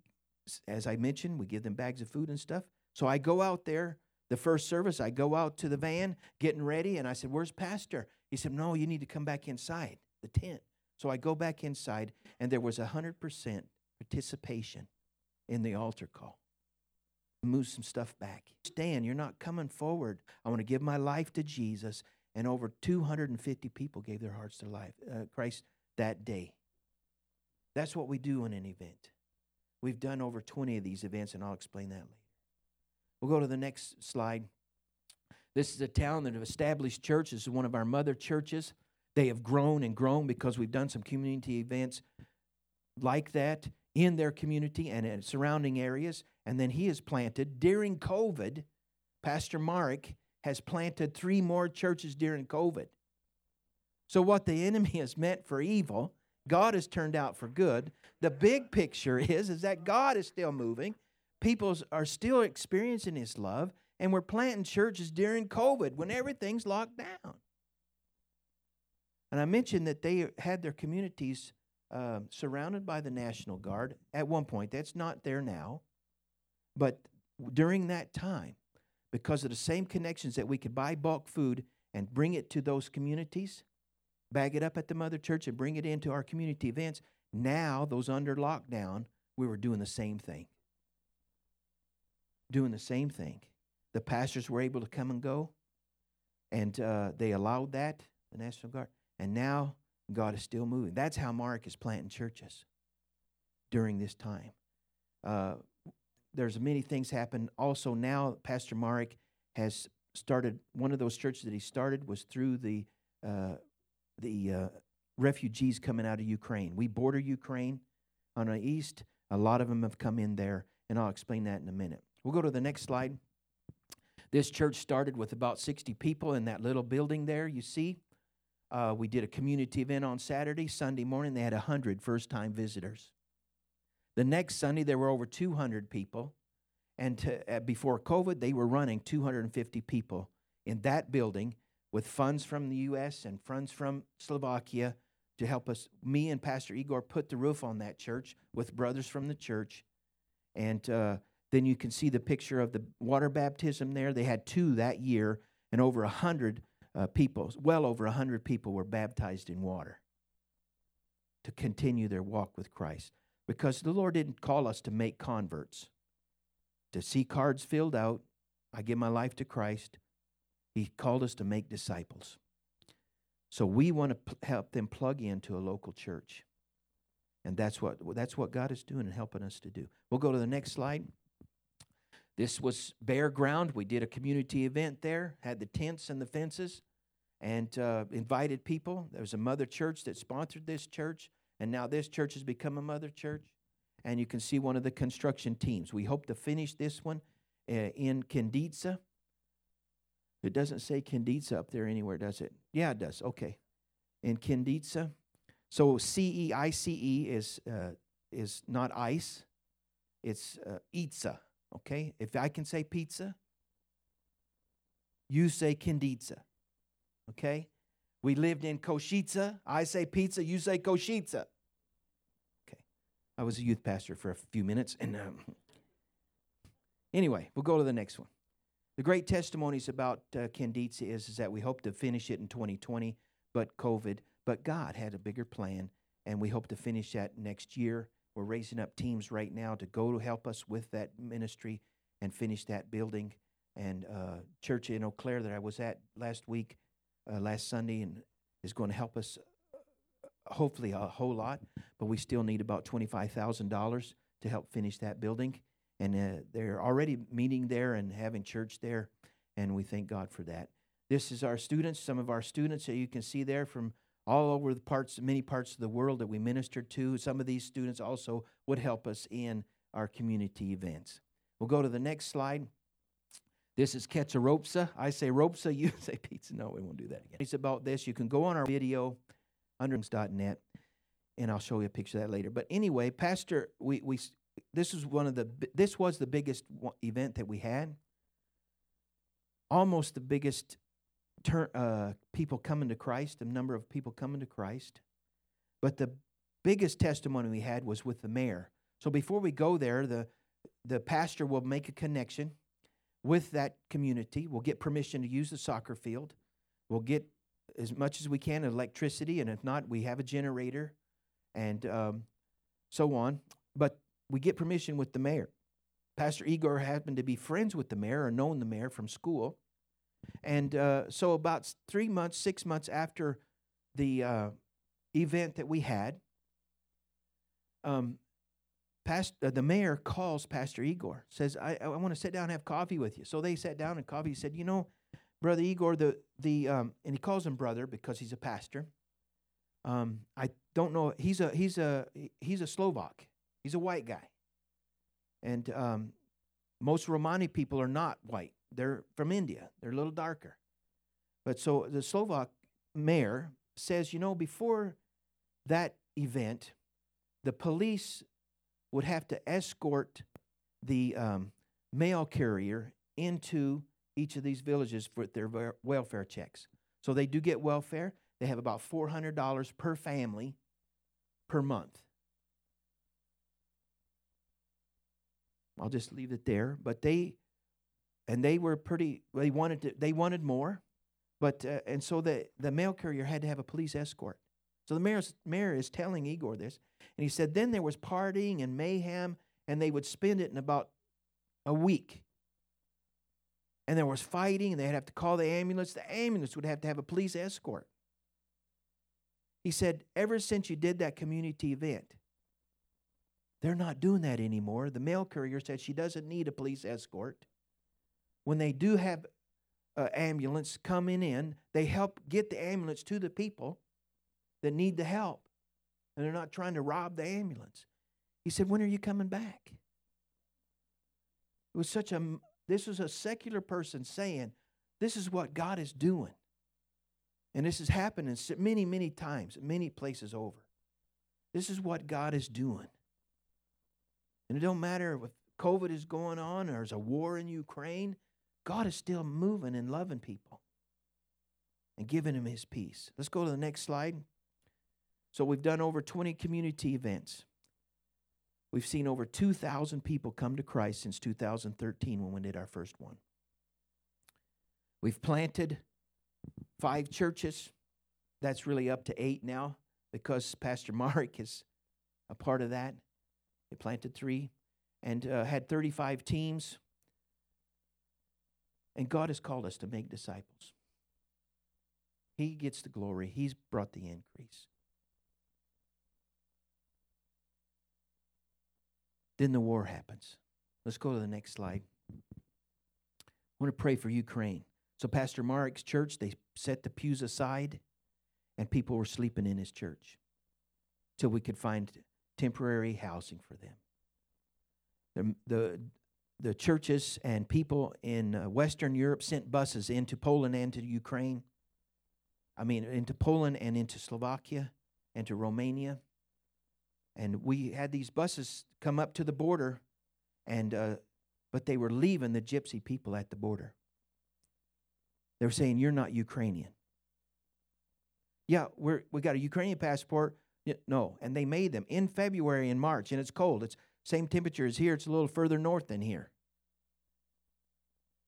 as I mentioned, we give them bags of food and stuff. So I go out there, the first service, I go out to the van getting ready, and I said, Where's Pastor? He said, No, you need to come back inside the tent. So I go back inside, and there was 100% participation in the altar call. Move some stuff back. Stan, you're not coming forward. I want to give my life to Jesus. And over 250 people gave their hearts to life, uh, Christ that day. That's what we do in an event. We've done over 20 of these events, and I'll explain that later. We'll go to the next slide. This is a town that have established church. This is one of our mother churches. They have grown and grown because we've done some community events like that in their community and in surrounding areas. And then he has planted during COVID. Pastor Mark has planted three more churches during COVID. So, what the enemy has meant for evil, God has turned out for good. The big picture is, is that God is still moving. People are still experiencing His love, and we're planting churches during COVID when everything's locked down. And I mentioned that they had their communities uh, surrounded by the National Guard at one point. That's not there now. But during that time, because of the same connections that we could buy bulk food and bring it to those communities, bag it up at the mother church and bring it into our community events, now, those under lockdown, we were doing the same thing. Doing the same thing. The pastors were able to come and go, and uh, they allowed that, the National Guard. And now God is still moving. That's how Mark is planting churches during this time. Uh, there's many things happen. Also, now Pastor Mark has started one of those churches that he started was through the uh, the uh, refugees coming out of Ukraine. We border Ukraine on the east. A lot of them have come in there, and I'll explain that in a minute. We'll go to the next slide. This church started with about 60 people in that little building there, you see. Uh, we did a community event on Saturday. Sunday morning, they had 100 first time visitors. The next Sunday, there were over 200 people. And to, uh, before COVID, they were running 250 people in that building with funds from the U.S. and funds from Slovakia to help us. Me and Pastor Igor put the roof on that church with brothers from the church. And uh, then you can see the picture of the water baptism there. They had two that year, and over a 100 uh, people, well over a 100 people, were baptized in water to continue their walk with Christ. Because the Lord didn't call us to make converts, to see cards filled out. I give my life to Christ. He called us to make disciples. So we want to p- help them plug into a local church. And that's what that's what God is doing and helping us to do. We'll go to the next slide. This was bare ground. We did a community event there, had the tents and the fences, and uh, invited people. There was a mother church that sponsored this church, and now this church has become a mother church. And you can see one of the construction teams. We hope to finish this one uh, in Kenditsa. It doesn't say Kenditsa up there anywhere, does it? Yeah, it does. Okay. In Kenditsa. So C E I C E is uh, is not ice. It's uh, itza. Okay. If I can say pizza, you say Kenditsa. Okay. We lived in Koshitsa. I say pizza. You say Koshitsa. Okay. I was a youth pastor for a few minutes, and um, anyway, we'll go to the next one. The great testimonies about uh, is, is that we hope to finish it in 2020, but COVID, but God had a bigger plan, and we hope to finish that next year. We're raising up teams right now to go to help us with that ministry and finish that building. And uh, church in Eau Claire that I was at last week, uh, last Sunday, and is going to help us uh, hopefully a whole lot, but we still need about $25,000 to help finish that building and uh, they're already meeting there and having church there, and we thank God for that. This is our students, some of our students that you can see there from all over the parts, many parts of the world that we ministered to. Some of these students also would help us in our community events. We'll go to the next slide. This is Ketcharopsa. I say Ropsa, you say pizza. No, we won't do that again. It's about this. You can go on our video, underings.net, and I'll show you a picture of that later. But anyway, Pastor, we, we this was one of the this was the biggest event that we had. Almost the biggest turn uh, people coming to Christ, the number of people coming to Christ. But the biggest testimony we had was with the mayor. So before we go there, the the pastor will make a connection with that community. We'll get permission to use the soccer field. We'll get as much as we can electricity, and if not, we have a generator, and um, so on. But we get permission with the mayor. Pastor Igor happened to be friends with the mayor or known the mayor from school. And uh, so, about three months, six months after the uh, event that we had, um, past, uh, the mayor calls Pastor Igor, says, I, I want to sit down and have coffee with you. So they sat down and coffee. He said, You know, Brother Igor, the, the um, and he calls him brother because he's a pastor. Um, I don't know. He's a he's a he's a Slovak. He's a white guy. And um, most Romani people are not white. They're from India. They're a little darker. But so the Slovak mayor says, you know, before that event, the police would have to escort the um, mail carrier into each of these villages for their welfare checks. So they do get welfare. They have about $400 per family per month. I'll just leave it there. But they, and they were pretty. They wanted to. They wanted more, but uh, and so the the mail carrier had to have a police escort. So the mayor's, mayor is telling Igor this, and he said then there was partying and mayhem, and they would spend it in about a week. And there was fighting, and they'd have to call the ambulance. The ambulance would have to have a police escort. He said, ever since you did that community event, they're not doing that anymore. The mail courier said she doesn't need a police escort. When they do have an ambulance coming in, they help get the ambulance to the people that need the help. And they're not trying to rob the ambulance. He said, When are you coming back? It was such a, this was a secular person saying, This is what God is doing. And this has happened many, many times, many places over. This is what God is doing. And it don't matter if COVID is going on or there's a war in Ukraine, God is still moving and loving people and giving them his peace. Let's go to the next slide. So we've done over 20 community events. We've seen over 2,000 people come to Christ since 2013 when we did our first one. We've planted five churches. That's really up to eight now because Pastor Mark is a part of that. They planted three and uh, had 35 teams. And God has called us to make disciples. He gets the glory, He's brought the increase. Then the war happens. Let's go to the next slide. I want to pray for Ukraine. So, Pastor Mark's church, they set the pews aside, and people were sleeping in his church till we could find temporary housing for them. The, the, the churches and people in uh, Western Europe sent buses into Poland and to Ukraine. I mean, into Poland and into Slovakia and to Romania. And we had these buses come up to the border, and uh, but they were leaving the gypsy people at the border. They were saying, "You're not Ukrainian." Yeah, we're we got a Ukrainian passport. No, and they made them in February and March, and it's cold. It's same temperature as here. It's a little further north than here.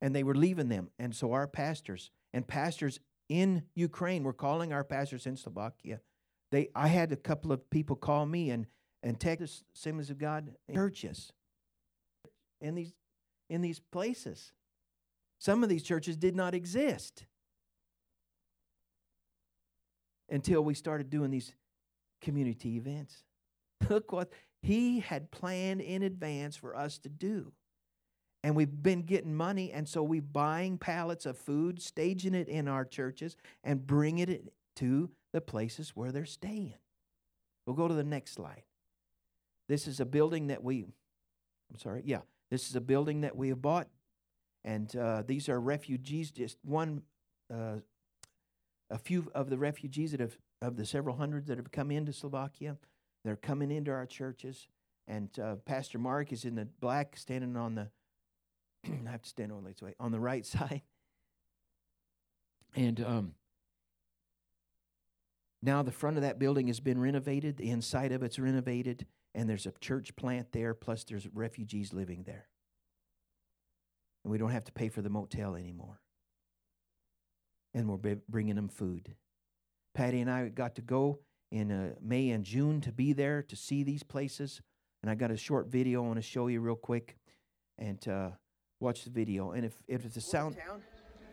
And they were leaving them, and so our pastors and pastors in Ukraine were calling our pastors in Slovakia. They, I had a couple of people call me and and take the Assemblies of God churches in these in these places. Some of these churches did not exist until we started doing these community events. Look what he had planned in advance for us to do. And we've been getting money, and so we're buying pallets of food, staging it in our churches, and bringing it to the places where they're staying. We'll go to the next slide. This is a building that we, I'm sorry, yeah, this is a building that we have bought, and uh, these are refugees, just one, uh, a few of the refugees that have, of the several hundreds that have come into Slovakia. They're coming into our churches, and uh, Pastor Mark is in the black, standing on the, I have to stand on this way, on the right side. And um, now the front of that building has been renovated, the inside of it's renovated, and there's a church plant there, plus there's refugees living there. And we don't have to pay for the motel anymore. And we're bringing them food. Patty and I got to go in uh, May and June to be there to see these places. And I got a short video I want to show you real quick and uh, watch the video. And if, if it's a sound.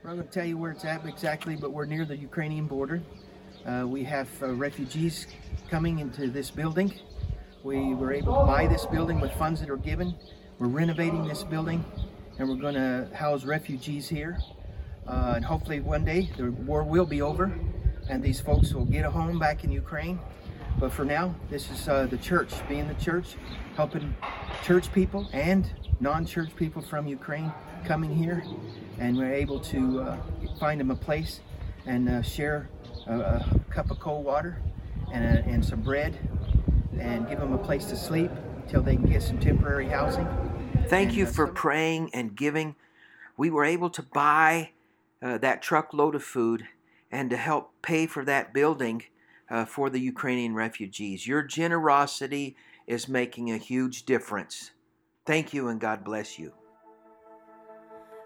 I'm going to tell you where it's at exactly, but we're near the Ukrainian border. Uh, we have uh, refugees coming into this building. We were able to buy this building with funds that are given. We're renovating this building and we're going to house refugees here. Uh, and hopefully one day the war will be over and these folks will get a home back in Ukraine. But for now, this is uh, the church, being the church, helping church people and non-church people from Ukraine coming here. And we're able to uh, find them a place and uh, share a, a, cup of cold water and, a, and some bread and give them a place to sleep until they can get some temporary housing. Thank and, you uh, for praying and giving. We were able to buy uh, that truckload of food and to help pay for that building uh, for the Ukrainian refugees. Your generosity is making a huge difference. Thank you and God bless you.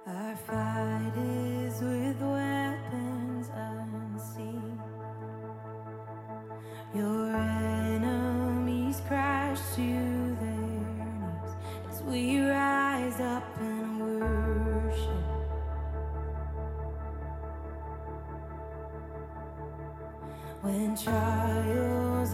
Our fight is with Your enemies crash to their knees as we rise up and worship. When trials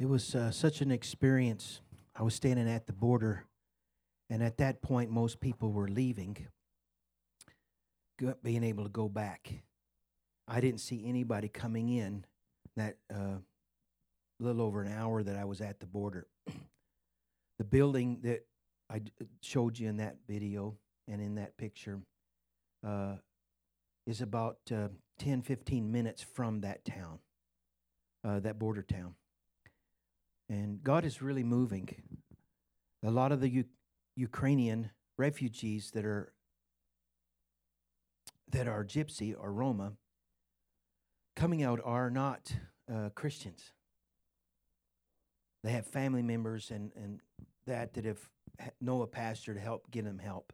It was uh, such an experience. I was standing at the border, and at that point, most people were leaving, being able to go back. I didn't see anybody coming in that uh, little over an hour that I was at the border. the building that I uh, showed you in that video and in that picture uh, is about uh, 10, 15 minutes from that town, uh, that border town. And God is really moving. A lot of the U- Ukrainian refugees that are that are Gypsy or Roma coming out are not uh, Christians. They have family members and, and that that have know a pastor to help get them help.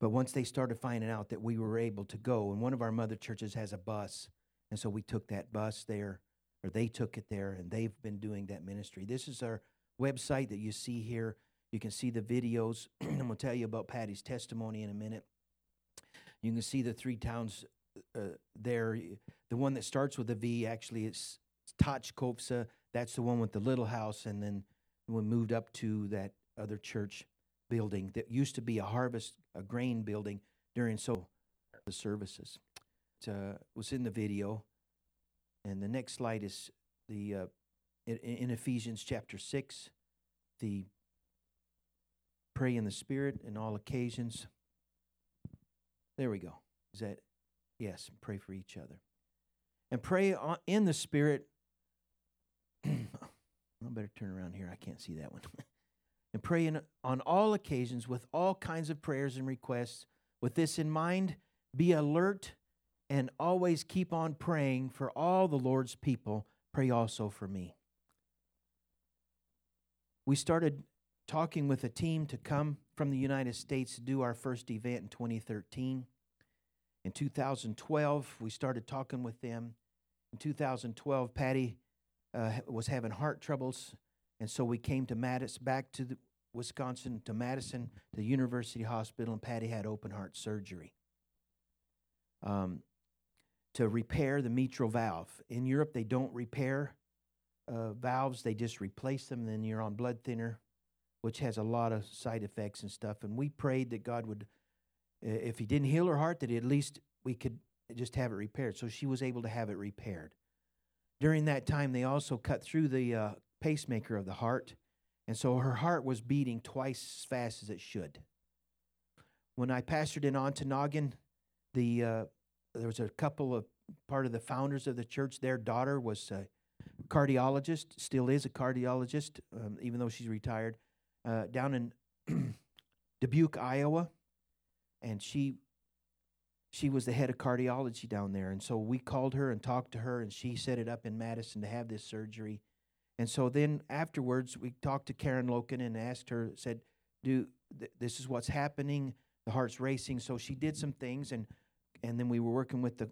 But once they started finding out that we were able to go, and one of our mother churches has a bus, and so we took that bus there, or they took it there, and they've been doing that ministry. This is our website that you see here. You can see the videos. I'm going to tell you about Patty's testimony in a minute. You can see the three towns uh, there. The one that starts with a V actually is Tachkovsa. That's the one with the little house. And then we moved up to that other church building that used to be a harvest, a grain building during so the services. It uh, was in the video. And the next slide is the uh, in, in Ephesians chapter 6, the pray in the Spirit in all occasions. There we go. Is that, yes, pray for each other. And pray in the Spirit. I better turn around here. I can't see that one. and pray in, on all occasions with all kinds of prayers and requests. With this in mind, be alert and always keep on praying for all the Lord's people. Pray also for me. We started talking with a team to come from the United States to do our first event in 2013. In 2012, we started talking with them. In 2012, Patty uh, was having heart troubles, and so we came to Madison, back to the Wisconsin, to Madison, to University Hospital, and Patty had open heart surgery um, to repair the mitral valve. In Europe, they don't repair uh, valves; they just replace them. And then you're on blood thinner, which has a lot of side effects and stuff. And we prayed that God would, if He didn't heal her heart, that at least we could just have it repaired. So she was able to have it repaired. During that time, they also cut through the uh, pacemaker of the heart, and so her heart was beating twice as fast as it should. When I pastored in Ontonagon, the uh, there was a couple of part of the founders of the church. Their daughter was a cardiologist, still is a cardiologist, um, even though she's retired, uh, down in Dubuque, Iowa, and she she was the head of cardiology down there. And so we called her and talked to her, and she set it up in Madison to have this surgery. And so then afterwards, we talked to Karen Loken and asked her, said, "Do th- this is what's happening? The heart's racing." So she did some things, and and then we were working with the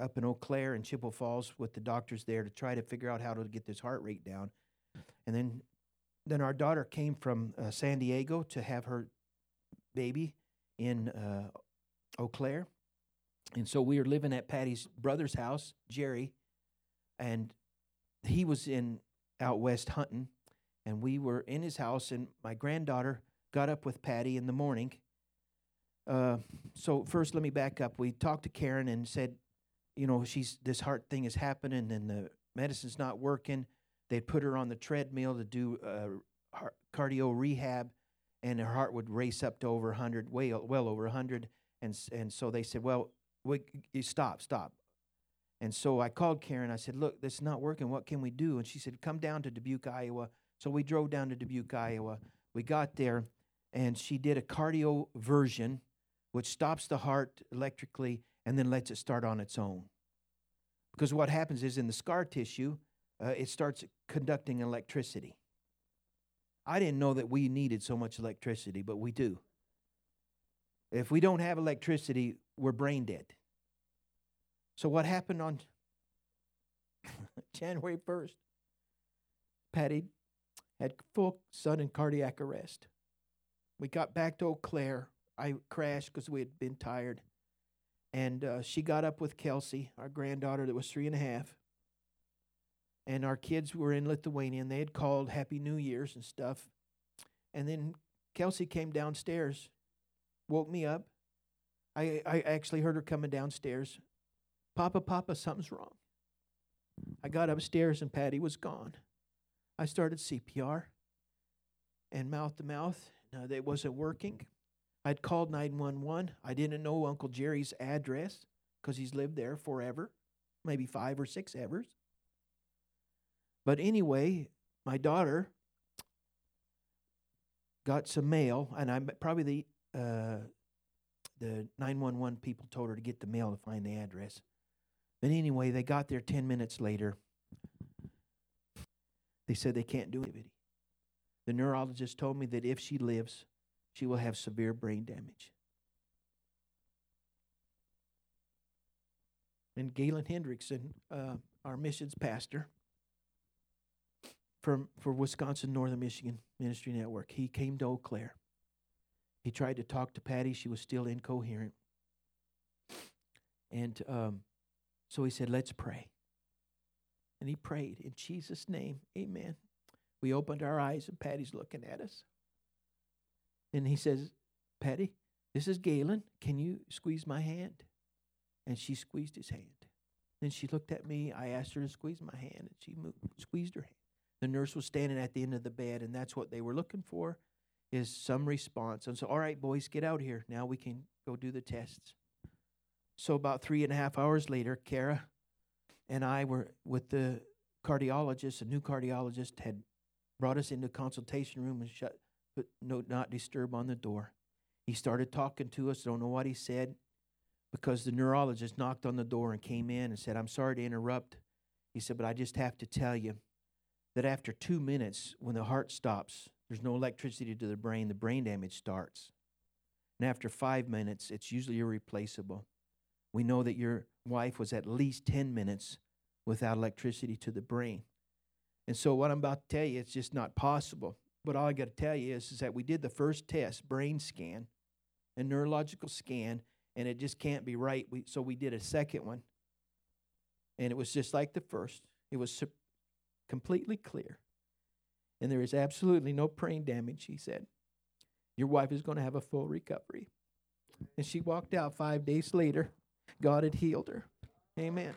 up in Eau Claire and Chippewa Falls with the doctors there to try to figure out how to get this heart rate down. And then then our daughter came from uh, San Diego to have her baby in uh, Eau Claire. And so we were living at Patty's brother's house, Jerry, and he was in out west hunting, and we were in his house, and my granddaughter got up with Patty in the morning. Uh, so first, let me back up. We talked to Karen and said, you know, she's this heart thing is happening, and the medicine's not working. They'd put her on the treadmill to do uh, cardio rehab, and her heart would race up to over 100, way well over 100. And and so they said, well, we, you stop, stop. And so I called Karen. I said, look, this is not working. What can we do? And she said, come down to Dubuque, Iowa. So we drove down to Dubuque, Iowa. We got there, and she did a cardioversion, which stops the heart electrically and then lets it start on its own. Because what happens is in the scar tissue, uh, it starts conducting electricity. I didn't know that we needed so much electricity, but we do. If we don't have electricity, we're brain dead. So, what happened on January 1st? Patty had full sudden cardiac arrest. We got back to Eau Claire. I crashed because we had been tired. And uh, she got up with Kelsey, our granddaughter that was three and a half. And our kids were in Lithuania and they had called Happy New Year's and stuff. And then Kelsey came downstairs, woke me up. I, I actually heard her coming downstairs. Papa, Papa, something's wrong. I got upstairs and Patty was gone. I started CPR and mouth to mouth. No, that wasn't working. I'd called 911. I didn't know Uncle Jerry's address because he's lived there forever, maybe five or six evers. But anyway, my daughter got some mail, and I probably the uh, the 911 people told her to get the mail to find the address. But anyway, they got there 10 minutes later. They said they can't do it. The neurologist told me that if she lives, she will have severe brain damage. And Galen Hendrickson, uh, our missions pastor from for Wisconsin Northern Michigan Ministry Network. He came to Eau Claire. He tried to talk to Patty. She was still incoherent. And um, so he said, Let's pray. And he prayed in Jesus' name, Amen. We opened our eyes, and Patty's looking at us. And he says, Patty, this is Galen. Can you squeeze my hand? And she squeezed his hand. Then she looked at me. I asked her to squeeze my hand, and she moved, squeezed her hand. The nurse was standing at the end of the bed, and that's what they were looking for, is some response. And so, all right, boys, get out here. Now we can go do the tests. So about three and a half hours later, Kara and I were with the cardiologist. A new cardiologist had brought us into consultation room and shut, put no not disturb on the door. He started talking to us. Don't know what he said, because the neurologist knocked on the door and came in and said, "I'm sorry to interrupt." He said, "But I just have to tell you that after two minutes, when the heart stops, there's no electricity to the brain. The brain damage starts, and after five minutes, it's usually irreplaceable." We know that your wife was at least 10 minutes without electricity to the brain. And so, what I'm about to tell you, it's just not possible. But all I got to tell you is, is that we did the first test, brain scan, a neurological scan, and it just can't be right. We, so, we did a second one, and it was just like the first. It was su- completely clear. And there is absolutely no brain damage, he said. Your wife is going to have a full recovery. And she walked out five days later God had healed her. Amen.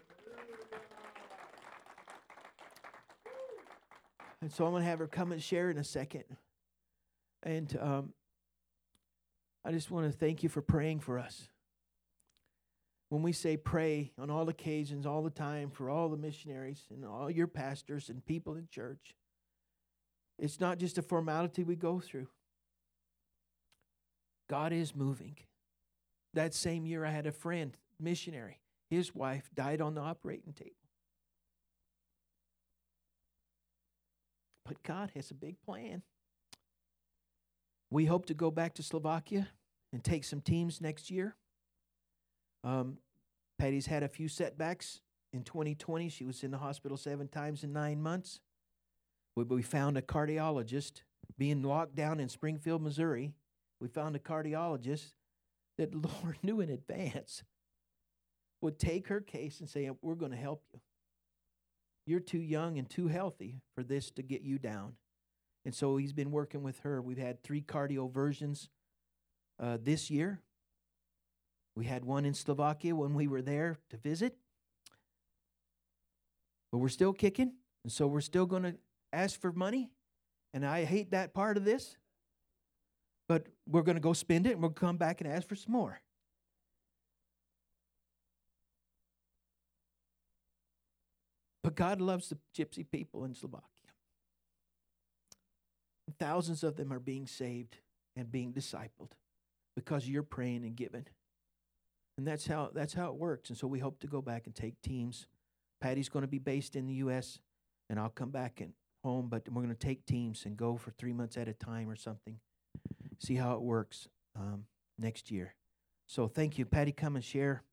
And so I'm going to have her come and share in a second. And um, I just want to thank you for praying for us. When we say pray on all occasions, all the time, for all the missionaries and all your pastors and people in church, it's not just a formality we go through. God is moving. That same year, I had a friend missionary. His wife died on the operating table. But God has a big plan. We hope to go back to Slovakia and take some teams next year. Um, Patty's had a few setbacks in 2020. She was in the hospital seven times in nine months. We, we found a cardiologist being locked down in Springfield, Missouri. We found a cardiologist that Lord knew in advance would take her case and say, We're going to help you. You're too young and too healthy for this to get you down. And so he's been working with her. We've had three cardioversions uh, this year. We had one in Slovakia when we were there to visit. But we're still kicking. And so we're still going to ask for money. And I hate that part of this. But we're going to go spend it and we'll come back and ask for some more. But God loves the gypsy people in Slovakia. Thousands of them are being saved and being discipled because you're praying and giving. And that's how that's how it works. And so we hope to go back and take teams. Patty's going to be based in the US and I'll come back and home, but we're going to take teams and go for three months at a time or something. See how it works um, next year. So thank you. Patty, come and share.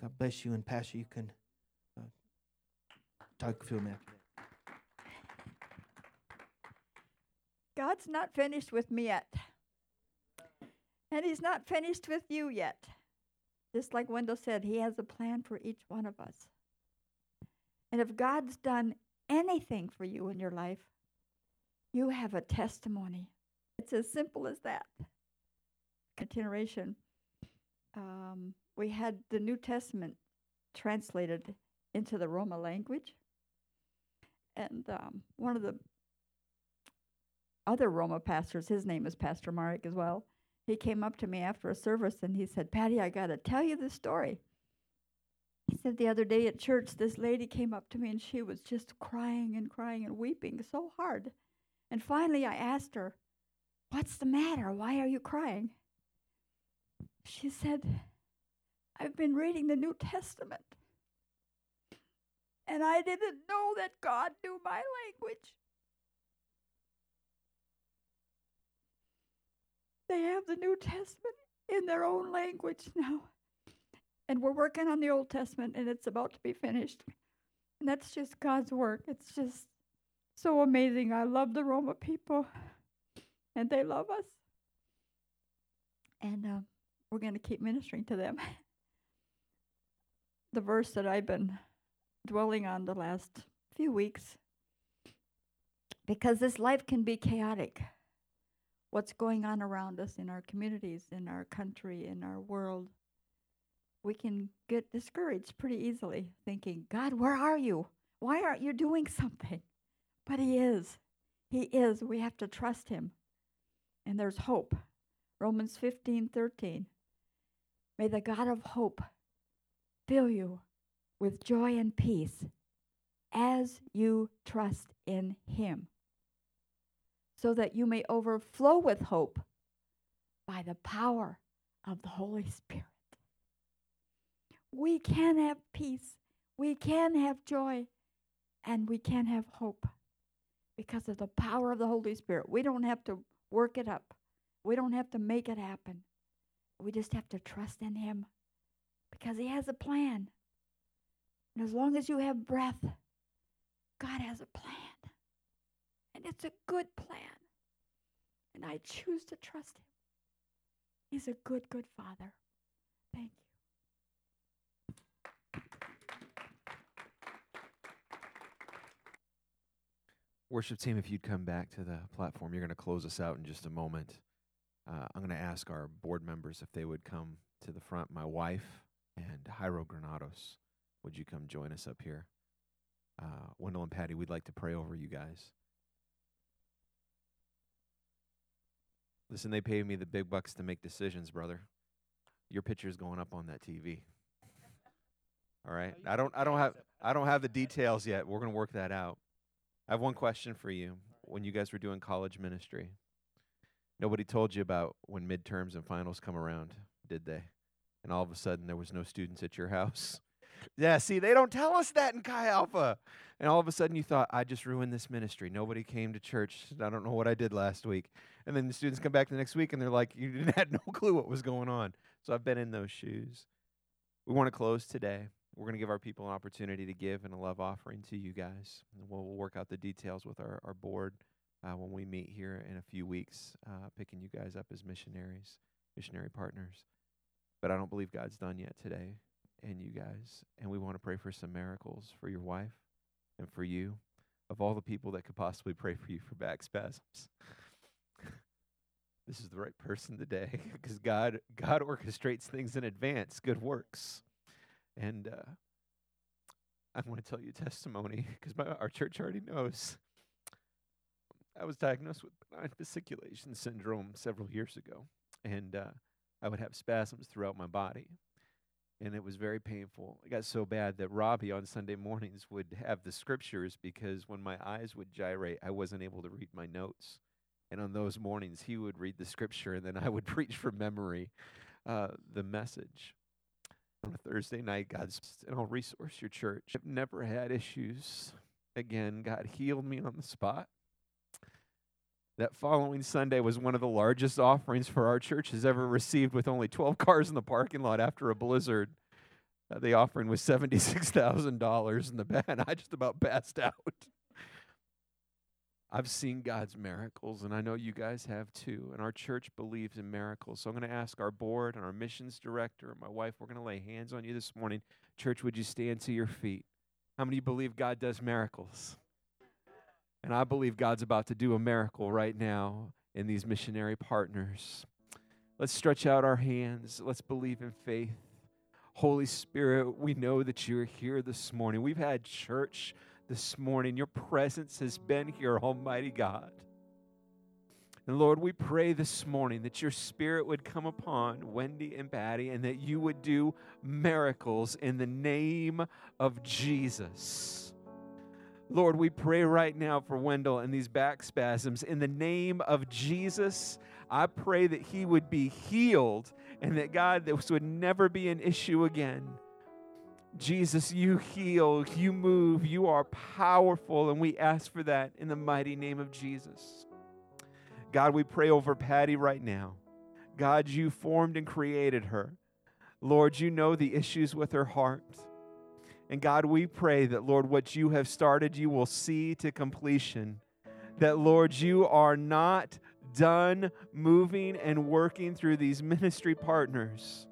God bless you. And Pastor, you can to him after God's not finished with me yet. And He's not finished with you yet. Just like Wendell said, He has a plan for each one of us. And if God's done anything for you in your life, you have a testimony. It's as simple as that. Continuation. Um, we had the New Testament translated into the Roma language. And um, one of the other Roma pastors, his name is Pastor Marek as well, he came up to me after a service and he said, Patty, I got to tell you the story. He said the other day at church, this lady came up to me and she was just crying and crying and weeping so hard. And finally, I asked her, What's the matter? Why are you crying? She said, I've been reading the New Testament. And I didn't know that God knew my language. They have the New Testament in their own language now. And we're working on the Old Testament, and it's about to be finished. And that's just God's work. It's just so amazing. I love the Roma people, and they love us. And uh, we're going to keep ministering to them. the verse that I've been dwelling on the last few weeks, because this life can be chaotic. What's going on around us in our communities, in our country, in our world, we can get discouraged pretty easily, thinking, God, where are you? Why aren't you doing something? But He is. He is. We have to trust Him. And there's hope. Romans 15 13. May the God of hope fill you with joy and peace as you trust in Him, so that you may overflow with hope by the power of the Holy Spirit. We can have peace, we can have joy, and we can have hope because of the power of the Holy Spirit. We don't have to work it up, we don't have to make it happen. We just have to trust in Him because He has a plan. And as long as you have breath, God has a plan. And it's a good plan. And I choose to trust Him. He's a good, good Father. Thank you. Worship team, if you'd come back to the platform, you're going to close us out in just a moment. Uh, I'm going to ask our board members if they would come to the front. My wife and Jairo Granados, would you come join us up here? Uh, Wendell and Patty, we'd like to pray over you guys. Listen, they pay me the big bucks to make decisions, brother. Your picture's going up on that TV. All right. I don't I don't have I don't have the details yet. We're going to work that out. I have one question for you. When you guys were doing college ministry, nobody told you about when midterms and finals come around, did they? And all of a sudden there was no students at your house. Yeah, see, they don't tell us that in Chi Alpha. And all of a sudden you thought, I just ruined this ministry. Nobody came to church. I don't know what I did last week. And then the students come back the next week and they're like, You didn't had no clue what was going on. So I've been in those shoes. We want to close today. We're going to give our people an opportunity to give and a love offering to you guys. And we'll, we'll work out the details with our, our board uh, when we meet here in a few weeks, uh, picking you guys up as missionaries, missionary partners. But I don't believe God's done yet today and you guys. And we want to pray for some miracles for your wife and for you, of all the people that could possibly pray for you for back spasms. this is the right person today because God God orchestrates things in advance, good works. And uh, I want to tell you a testimony because our church already knows. I was diagnosed with benign fasciculation syndrome several years ago, and uh, I would have spasms throughout my body and it was very painful. It got so bad that Robbie on Sunday mornings would have the scriptures because when my eyes would gyrate, I wasn't able to read my notes. And on those mornings, he would read the scripture, and then I would preach from memory uh, the message. On a Thursday night, God's, and I'll resource your church. I've never had issues. Again, God healed me on the spot. That following Sunday was one of the largest offerings for our church has ever received, with only 12 cars in the parking lot after a blizzard. Uh, the offering was $76,000 in the band. I just about passed out. I've seen God's miracles, and I know you guys have too. And our church believes in miracles. So I'm going to ask our board and our missions director and my wife, we're going to lay hands on you this morning. Church, would you stand to your feet? How many believe God does miracles? And I believe God's about to do a miracle right now in these missionary partners. Let's stretch out our hands. Let's believe in faith. Holy Spirit, we know that you're here this morning. We've had church this morning. Your presence has been here, Almighty God. And Lord, we pray this morning that your spirit would come upon Wendy and Patty and that you would do miracles in the name of Jesus. Lord, we pray right now for Wendell and these back spasms. In the name of Jesus, I pray that he would be healed and that, God, this would never be an issue again. Jesus, you heal, you move, you are powerful, and we ask for that in the mighty name of Jesus. God, we pray over Patty right now. God, you formed and created her. Lord, you know the issues with her heart. And God, we pray that, Lord, what you have started, you will see to completion. That, Lord, you are not done moving and working through these ministry partners.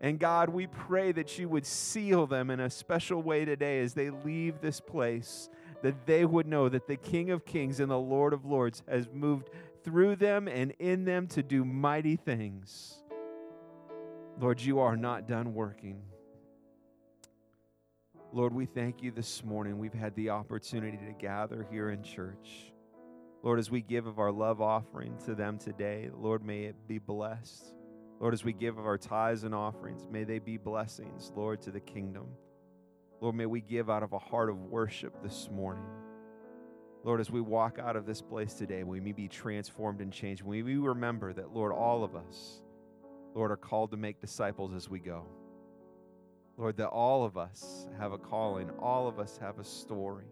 And God, we pray that you would seal them in a special way today as they leave this place, that they would know that the King of Kings and the Lord of Lords has moved through them and in them to do mighty things. Lord, you are not done working. Lord, we thank you this morning. We've had the opportunity to gather here in church. Lord, as we give of our love offering to them today, Lord, may it be blessed. Lord, as we give of our tithes and offerings, may they be blessings, Lord, to the kingdom. Lord, may we give out of a heart of worship this morning. Lord, as we walk out of this place today, we may be transformed and changed. We may remember that, Lord, all of us, Lord, are called to make disciples as we go. Lord, that all of us have a calling, all of us have a story.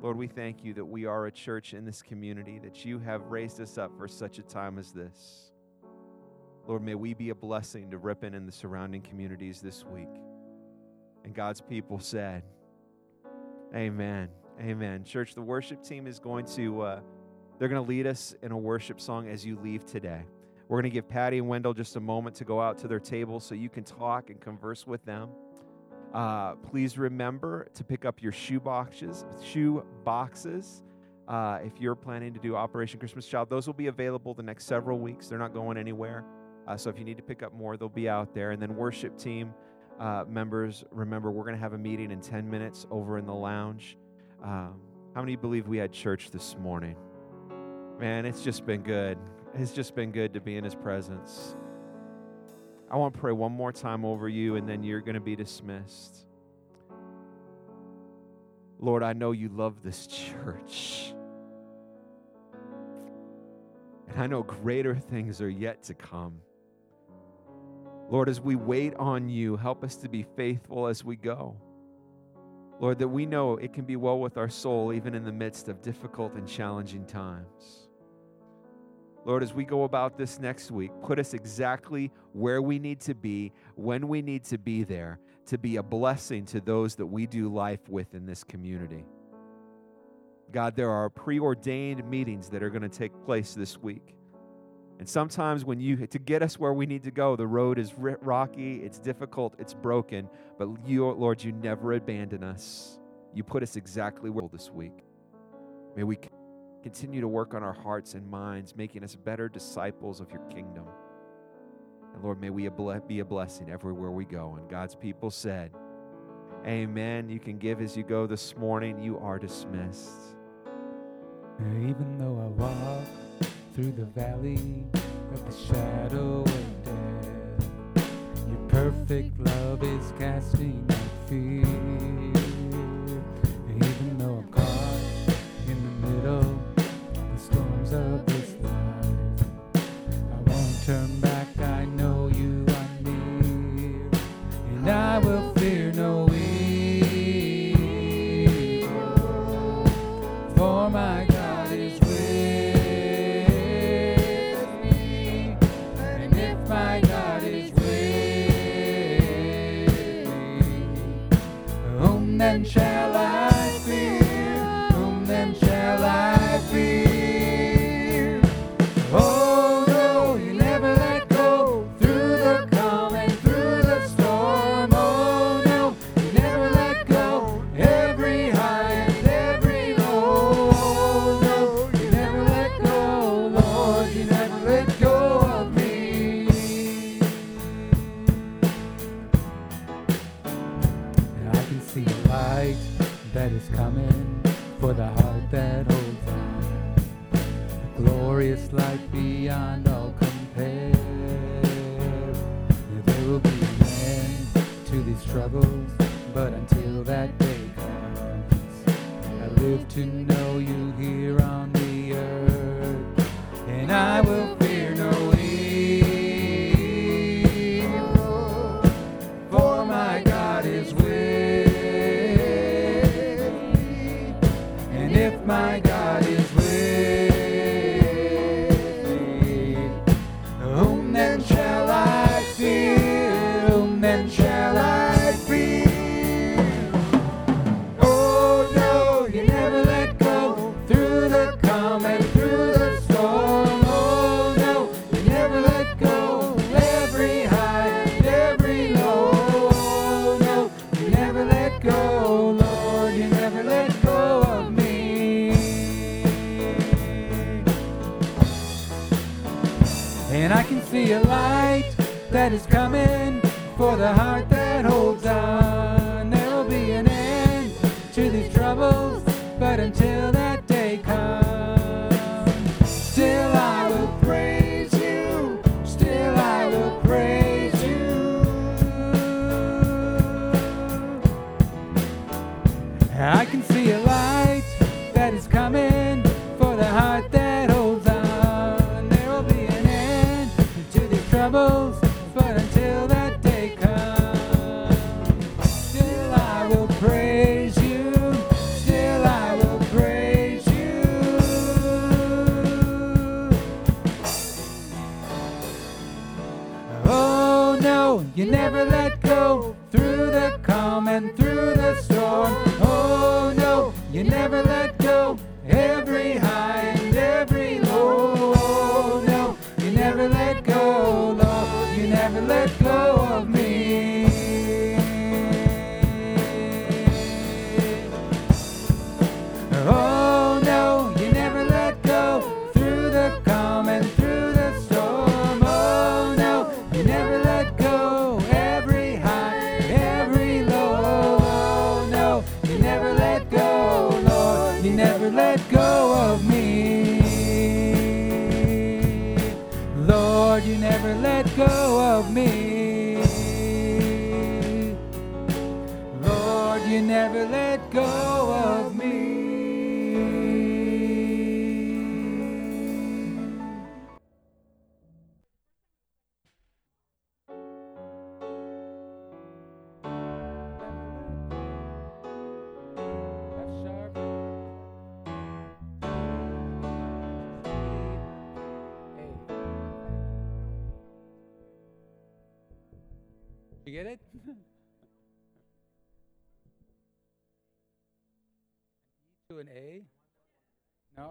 Lord, we thank you that we are a church in this community, that you have raised us up for such a time as this. Lord, may we be a blessing to Ripon and the surrounding communities this week. And God's people said, Amen. Amen. Church, the worship team is going to, uh, they're going to lead us in a worship song as you leave today. We're going to give Patty and Wendell just a moment to go out to their table so you can talk and converse with them. Uh, please remember to pick up your shoe boxes. Shoe boxes. Uh, if you're planning to do Operation Christmas Child, those will be available the next several weeks. They're not going anywhere. Uh, so if you need to pick up more, they'll be out there. And then worship team uh, members, remember we're going to have a meeting in 10 minutes over in the lounge. Um, how many believe we had church this morning? Man, it's just been good. It's just been good to be in His presence. I want to pray one more time over you, and then you're going to be dismissed. Lord, I know you love this church. And I know greater things are yet to come. Lord, as we wait on you, help us to be faithful as we go. Lord, that we know it can be well with our soul even in the midst of difficult and challenging times. Lord, as we go about this next week, put us exactly where we need to be, when we need to be there, to be a blessing to those that we do life with in this community. God, there are preordained meetings that are going to take place this week. And sometimes when you to get us where we need to go, the road is rocky, it's difficult, it's broken, but you, Lord, you never abandon us. You put us exactly where this week. May we Continue to work on our hearts and minds, making us better disciples of your kingdom. And Lord, may we be a blessing everywhere we go. And God's people said, Amen. You can give as you go this morning. You are dismissed. Even though I walk through the valley of the shadow of death, your perfect love is casting out fear. To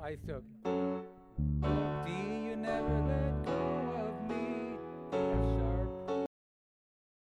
I still.